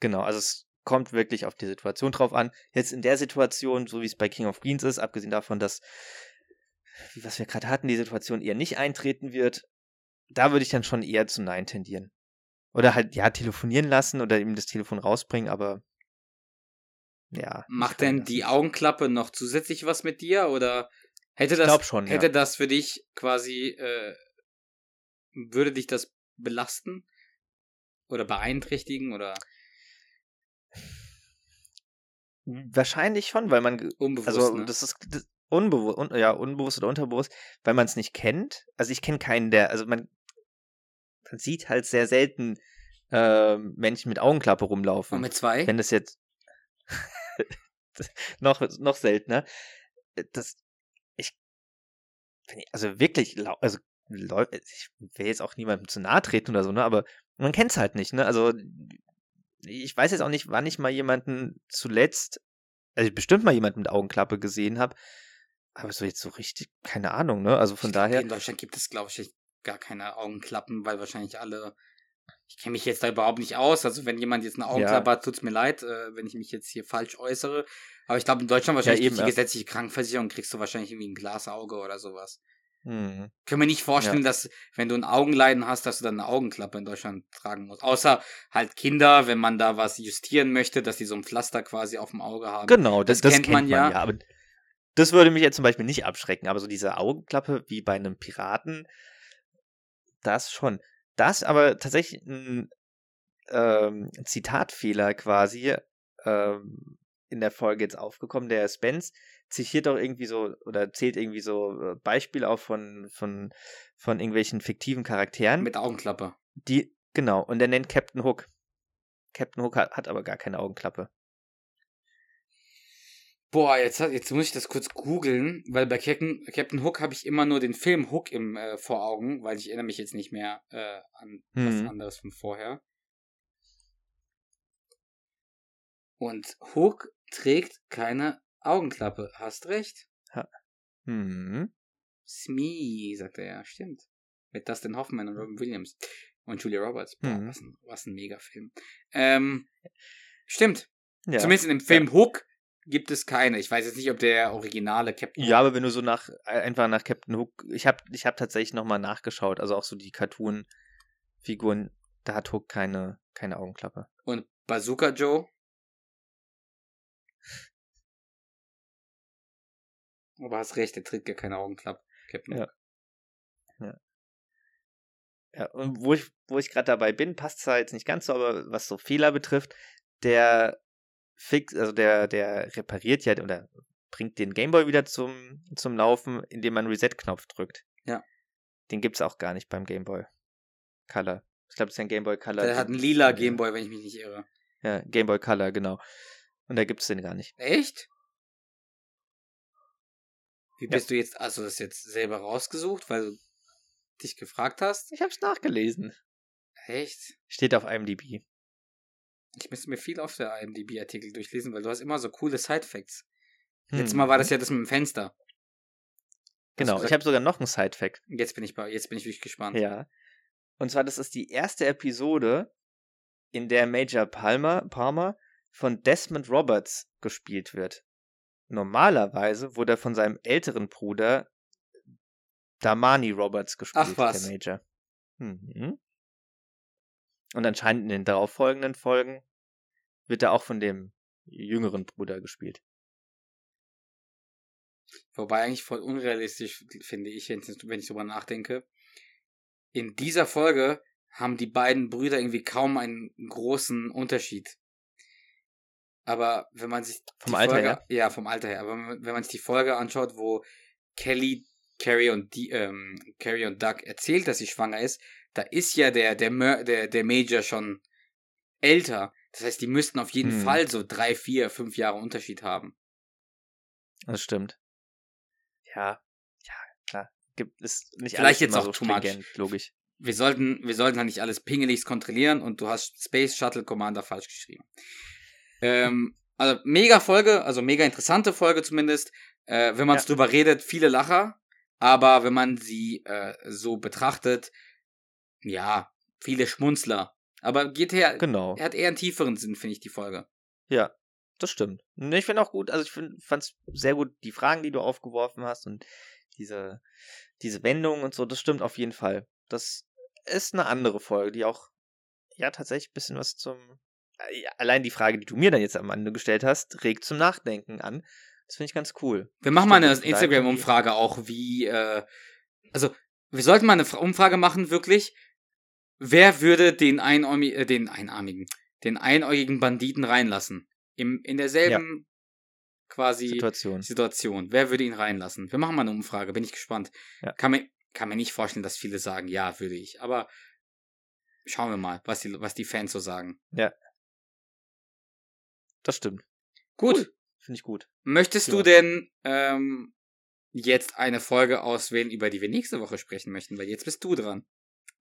genau, also es kommt wirklich auf die Situation drauf an. Jetzt in der Situation, so wie es bei King of Queens ist, abgesehen davon, dass, wie was wir gerade hatten, die Situation eher nicht eintreten wird, da würde ich dann schon eher zu Nein tendieren. Oder halt, ja, telefonieren lassen oder ihm das Telefon rausbringen, aber ja. Macht denn die Augenklappe noch zusätzlich was mit dir oder hätte das, glaub schon, ja. hätte das für dich quasi, äh, würde dich das belasten oder beeinträchtigen oder Wahrscheinlich schon, weil man unbewusst? Also, ne? das ist das, unbewusst, un, ja, unbewusst oder unterbewusst, weil man es nicht kennt. Also, ich kenne keinen, der, also man, man sieht halt sehr selten ähm, Menschen mit Augenklappe rumlaufen. Und mit zwei? Wenn das jetzt [laughs] noch, noch seltener. Äh, Das, ich, ich- also wirklich, also, Leu- ich will jetzt auch niemandem zu nahe treten oder so, ne, aber man kennt es halt nicht, ne, also, ich weiß jetzt auch nicht, wann ich mal jemanden zuletzt, also bestimmt mal jemanden mit Augenklappe gesehen habe, aber so jetzt so richtig, keine Ahnung, ne, also von Ich glaub, daher, In Deutschland gibt es, glaube ich, gar keine Augenklappen, weil wahrscheinlich alle. Ich kenne mich jetzt da überhaupt nicht aus. Also, wenn jemand jetzt eine Augenklappe hat, tut's mir leid, äh, wenn ich mich jetzt hier falsch äußere. Aber ich glaube, in Deutschland wahrscheinlich eben, durch die ja. gesetzliche Krankenversicherung kriegst du wahrscheinlich irgendwie ein Glasauge oder sowas. hm, Können wir nicht vorstellen, dass, wenn du ein Augenleiden hast, dass du dann eine Augenklappe in Deutschland tragen musst. Außer halt Kinder, wenn man da was justieren möchte, dass die so ein Pflaster quasi auf dem Auge haben. Genau, das, Das das kennt kennt, man man, ja. ja. Aber das würde mich jetzt zum Beispiel nicht abschrecken. Aber so diese Augenklappe wie bei einem Piraten, das schon. Das aber tatsächlich ein ähm, Zitatfehler quasi ähm, in der Folge jetzt aufgekommen. Der Spence zitiert doch irgendwie so oder zählt irgendwie so äh, Beispiele auf von, von, von irgendwelchen fiktiven Charakteren. Mit Augenklappe. die, genau, und er nennt Captain Hook. Captain Hook hat, hat aber gar keine Augenklappe. Boah, jetzt, hat- jetzt muss ich das kurz googeln, weil bei Captain, Captain Hook habe ich immer nur den Film Hook im, äh, vor Augen, weil ich erinnere mich jetzt nicht mehr äh, an was Mhm. anderes von vorher. Und Hook trägt keine Augenklappe. Hast recht. Hm. Smee, sagt er ja, stimmt. Mit Dustin Hoffman und Robin Williams und Julia Roberts. Boah, Mhm. was ein, was ein Megafilm. Ähm, stimmt. Ja. Zumindest in dem Film Hook gibt es keine. Ich weiß jetzt nicht, ob der originale Captain Ja, aber wenn du so nach äh, einfach nach Captain Hook, ich habe ich hab tatsächlich nochmal nachgeschaut, also auch so die Cartoon-Figuren, da hat Hook keine, keine Augenklappe. und Bazooka Joe. Aber hast recht, der trägt ja keine Augenklappe. Captain Ja. Hook. Ja, und wo ich, wo ich gerade dabei bin, passt zwar jetzt nicht ganz so, aber was so Fehler betrifft, der fix, also der, der repariert ja oder bringt den Gameboy wieder zum, zum Laufen, indem man einen Reset-Knopf drückt. Ja. Den gibt's auch gar nicht beim Gameboy Color. Ich glaube, das ist ein Gameboy Color. Der hat einen lila Gameboy, wenn ich mich nicht irre. Ja, Gameboy Color, genau. Und da gibt's den gar nicht. Echt? Wie Ja. bist du jetzt, also das jetzt selber rausgesucht, weil du dich gefragt hast? Ich hab's nachgelesen. Echt? Steht auf IMDb. Ich müsste mir viel auf der IMDb-Artikel durchlesen, weil du hast immer so coole Side-Facts. Hm. Letztes Mal war das ja das mit dem Fenster. Genau, ich habe sogar noch einen Side-Fact. Jetzt bin ich bei, jetzt bin ich wirklich gespannt. Ja. Und zwar, das ist die erste Episode, in der Major Palmer, Palmer von Desmond Roberts gespielt wird. Normalerweise wurde er von seinem älteren Bruder Damani Roberts gespielt, Ach was. der Major. Mhm. Und anscheinend in den darauffolgenden Folgen wird er auch von dem jüngeren Bruder gespielt. Wobei eigentlich voll unrealistisch, finde ich, wenn ich drüber nachdenke. In dieser Folge haben die beiden Brüder irgendwie kaum einen großen Unterschied. Aber wenn man sich Vom die Alter Folge, her? ja, vom Alter her, aber wenn man- wenn man sich die Folge anschaut, wo Kelly, Carrie und die, ähm, Carrie und Doug erzählt, dass sie schwanger ist, da ist ja der der Mör- der, der Major schon älter. Das heißt, die müssten auf jeden Hm. Fall so drei, vier, fünf Jahre Unterschied haben. Das stimmt. Ja, ja, klar. Gibt, ist nicht Vielleicht alles jetzt immer auch so too much. logisch. wir sollten, wir sollten halt nicht alles pingelig kontrollieren und du hast Space Shuttle Commander falsch geschrieben. Ähm, also mega Folge, also mega interessante Folge zumindest. Äh, wenn man Ja. drüber redet, viele Lacher, aber wenn man sie äh, so betrachtet, ja, viele Schmunzler. Aber geht her, Genau. er hat eher einen tieferen Sinn, finde ich, die Folge. Ja, das stimmt. Nee, ich finde auch gut, also ich fand es sehr gut, die Fragen, die du aufgeworfen hast und diese, diese Wendung und so, das stimmt auf jeden Fall. Das ist eine andere Folge, die auch, ja, tatsächlich ein bisschen was zum, äh, allein die Frage, die du mir dann jetzt am Ende gestellt hast, regt zum Nachdenken an. Das finde ich ganz cool. Wir machen mal eine Instagram-Umfrage auch, wie, äh, also, wir sollten mal eine Fra- Umfrage machen, wirklich. Wer würde den, Einäumi äh, den einarmigen, den einäugigen Banditen reinlassen? Im, in derselben quasi Situation. Situation. Wer würde ihn reinlassen? Wir machen mal eine Umfrage, bin ich gespannt. Ja. Kann, mir, kann mir nicht vorstellen, dass viele sagen, ja, würde ich. Aber schauen wir mal, was die, was die Fans so sagen. Das stimmt. Gut. Cool. Finde ich gut. Möchtest du Ja. denn ähm, jetzt eine Folge auswählen, über die wir nächste Woche sprechen möchten? Weil jetzt bist du dran.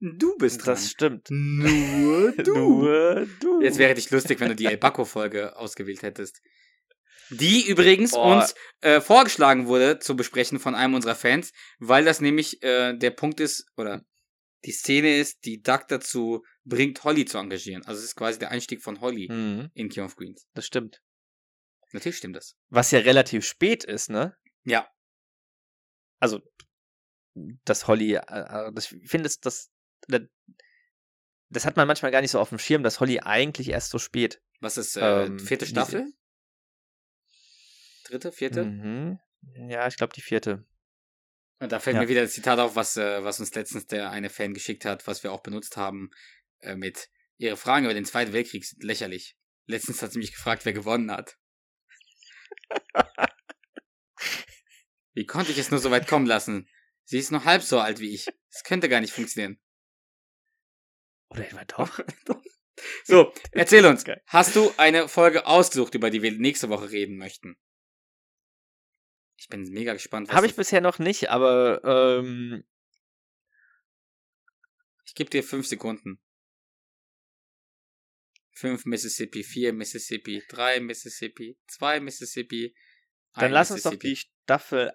Du bist Das dran. stimmt. Nur [laughs] Nur du. Jetzt wäre dich lustig, wenn du die El Baco-Folge [laughs] ausgewählt hättest. Die übrigens Oh. uns äh, vorgeschlagen wurde zu besprechen von einem unserer Fans, weil das nämlich äh, der Punkt ist, oder die Szene ist, die Duck dazu bringt, Holly zu engagieren. Also es ist quasi der Einstieg von Holly Mhm, in King of Queens. das stimmt. Natürlich stimmt das. Was ja relativ spät ist, ne? Ja. Also, das Holly, äh, äh, das, ich finde, das, das, hat man manchmal gar nicht so auf dem Schirm, dass Holly eigentlich erst so spät. Was ist, äh, Ähm, vierte Staffel? Dritte, vierte? Mhm. Ja, ich glaube die vierte. Und da fällt Ja. mir wieder das Zitat auf, was, äh, was uns letztens der eine Fan geschickt hat, was wir auch benutzt haben, äh, mit Ihre Fragen über den Zweiten Weltkrieg sind lächerlich. Letztens hat sie mich gefragt, wer gewonnen hat. [laughs] Wie konnte ich es nur so weit kommen lassen? Sie ist nur halb so alt wie ich. Das könnte gar nicht funktionieren. Oder etwa doch? [laughs] So, erzähl uns. Hast du eine Folge ausgesucht, über die wir nächste Woche reden möchten? Ich bin mega gespannt. Habe ich bisher noch nicht, aber ähm, Ich gebe dir fünf Sekunden. Fünf Mississippi, vier Mississippi, drei Mississippi, zwei Mississippi. dann lass uns doch die Staffel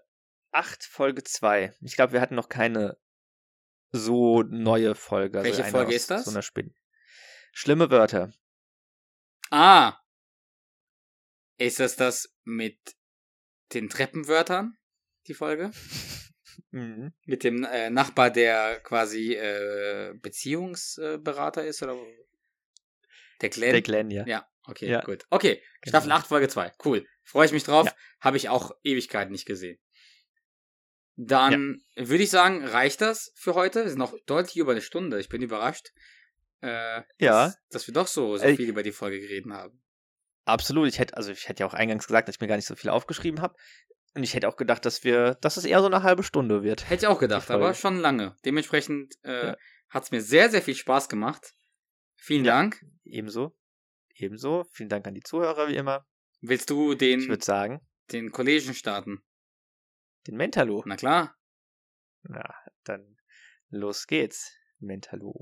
8, Folge 2. Ich glaube, wir hatten noch keine so neue Folge. Welche eine Folge ist das? So einer Spin Schlimme Wörter. Ah! Ist das das mit den Treppenwörtern? Die Folge? [laughs] Mhm. Mit dem äh, Nachbar, der quasi äh, Beziehungsberater ist? Oder? Der Glenn? Der Glenn, ja. Ja, okay, Ja. gut. Okay, Genau. Staffel 8, Folge 2. Cool. Freue ich mich drauf. Ja. Habe ich auch Ewigkeiten nicht gesehen. Dann würde ich sagen, reicht das für heute? Wir sind noch deutlich über eine Stunde. Ich bin überrascht, äh, Ja. dass, dass wir doch so, so Ey. viel über die Folge geredet haben. Absolut. Ich hätte, also ich hätte ja auch eingangs gesagt, dass ich mir gar nicht so viel aufgeschrieben habe. Und ich hätte auch gedacht, dass wir, dass es eher so eine halbe Stunde wird. Hätte ich auch gedacht, aber schon lange. Dementsprechend äh, Ja. hat es mir sehr, sehr viel Spaß gemacht. Vielen Ja. Dank. Ebenso. Ebenso. Vielen Dank an die Zuhörer, wie immer. Willst du Ich den, würde sagen, den Kollegen starten? Den Mentalo. Na klar. Na, dann los geht's. Mentalo.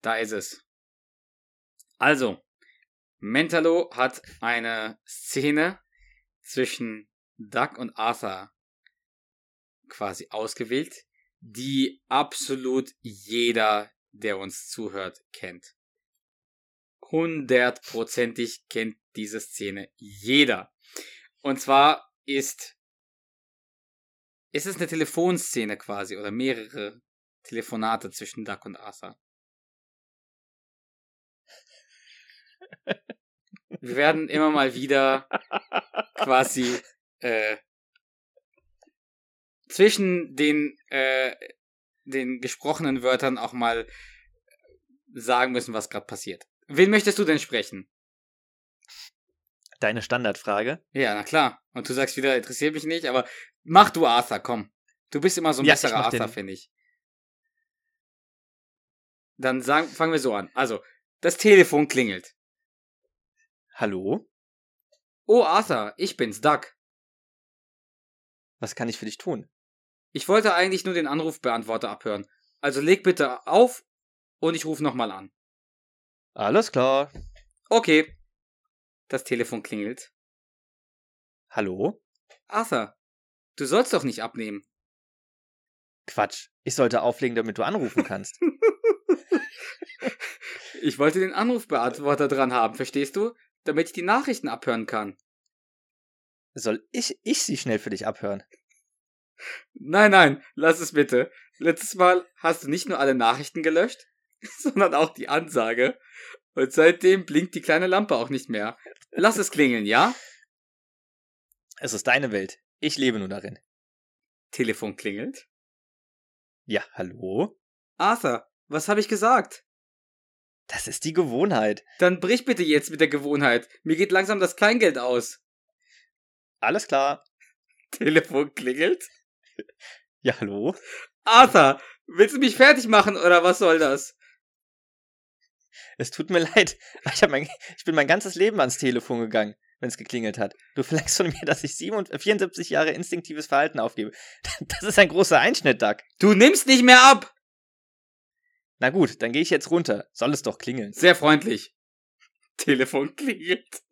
Da ist es. Also, Mentalo hat eine Szene zwischen Duck und Arthur quasi ausgewählt, die absolut jeder, der uns zuhört, kennt. Hundertprozentig kennt diese Szene jeder. Und zwar ist, ist es eine Telefonszene quasi oder mehrere Telefonate zwischen Duck und Arthur. [laughs] Wir werden immer mal wieder quasi äh, zwischen den, äh, den gesprochenen Wörtern auch mal sagen müssen, was gerade passiert. Wen möchtest du denn sprechen? Deine Standardfrage. Ja, na klar. Und du sagst wieder, interessiert mich nicht, aber mach du Arthur, komm. Du bist immer so ein Ja, besserer Arthur, finde ich. Dann sagen, fangen wir so an. Also, das Telefon klingelt. Hallo? Oh, Arthur, ich bin's, Duck. Was kann ich für dich tun? Ich wollte eigentlich nur den Anrufbeantworter abhören. Also leg bitte auf und ich rufe nochmal an. Alles klar. Okay. Das Telefon klingelt. Hallo? Arthur, du sollst doch nicht abnehmen. Quatsch. Ich sollte auflegen, damit du anrufen kannst. [laughs] [laughs] Ich wollte den Anrufbeantworter dran haben, verstehst du? Damit ich die Nachrichten abhören kann. Soll ich, ich sie schnell für dich abhören? Nein, nein, lass es bitte. Letztes Mal hast du nicht nur alle Nachrichten gelöscht, [laughs] sondern auch die Ansage. Und seitdem blinkt die kleine Lampe auch nicht mehr. Lass es klingeln, ja? Es ist deine Welt. Ich lebe nur darin. Telefon klingelt. Ja, hallo? Arthur, was habe ich gesagt? Das ist die Gewohnheit. Dann brich bitte jetzt mit der Gewohnheit. Mir geht langsam das Kleingeld aus. Alles klar. [laughs] Telefon klingelt. Ja, hallo? Arthur, willst du mich fertig machen oder was soll das? Es tut mir [laughs] leid. Ich, mein, ich bin mein ganzes Leben ans Telefon gegangen, wenn es geklingelt hat. Du verlangst von mir, dass ich 77, 74 Jahre instinktives Verhalten aufgebe. [laughs] Das ist ein großer Einschnitt, Doug. Du nimmst nicht mehr ab. Na gut, dann gehe ich jetzt runter. Soll es doch klingeln. Sehr freundlich. [laughs] Telefon klingelt.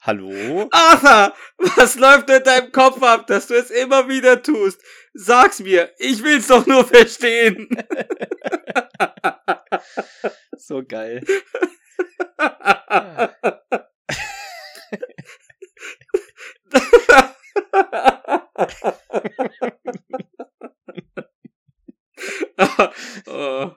Hallo? Arthur, was läuft in deinem Kopf ab, dass du es immer wieder tust? Sag's mir, ich will's doch nur verstehen. [laughs] so geil. [laughs] 哈哈呃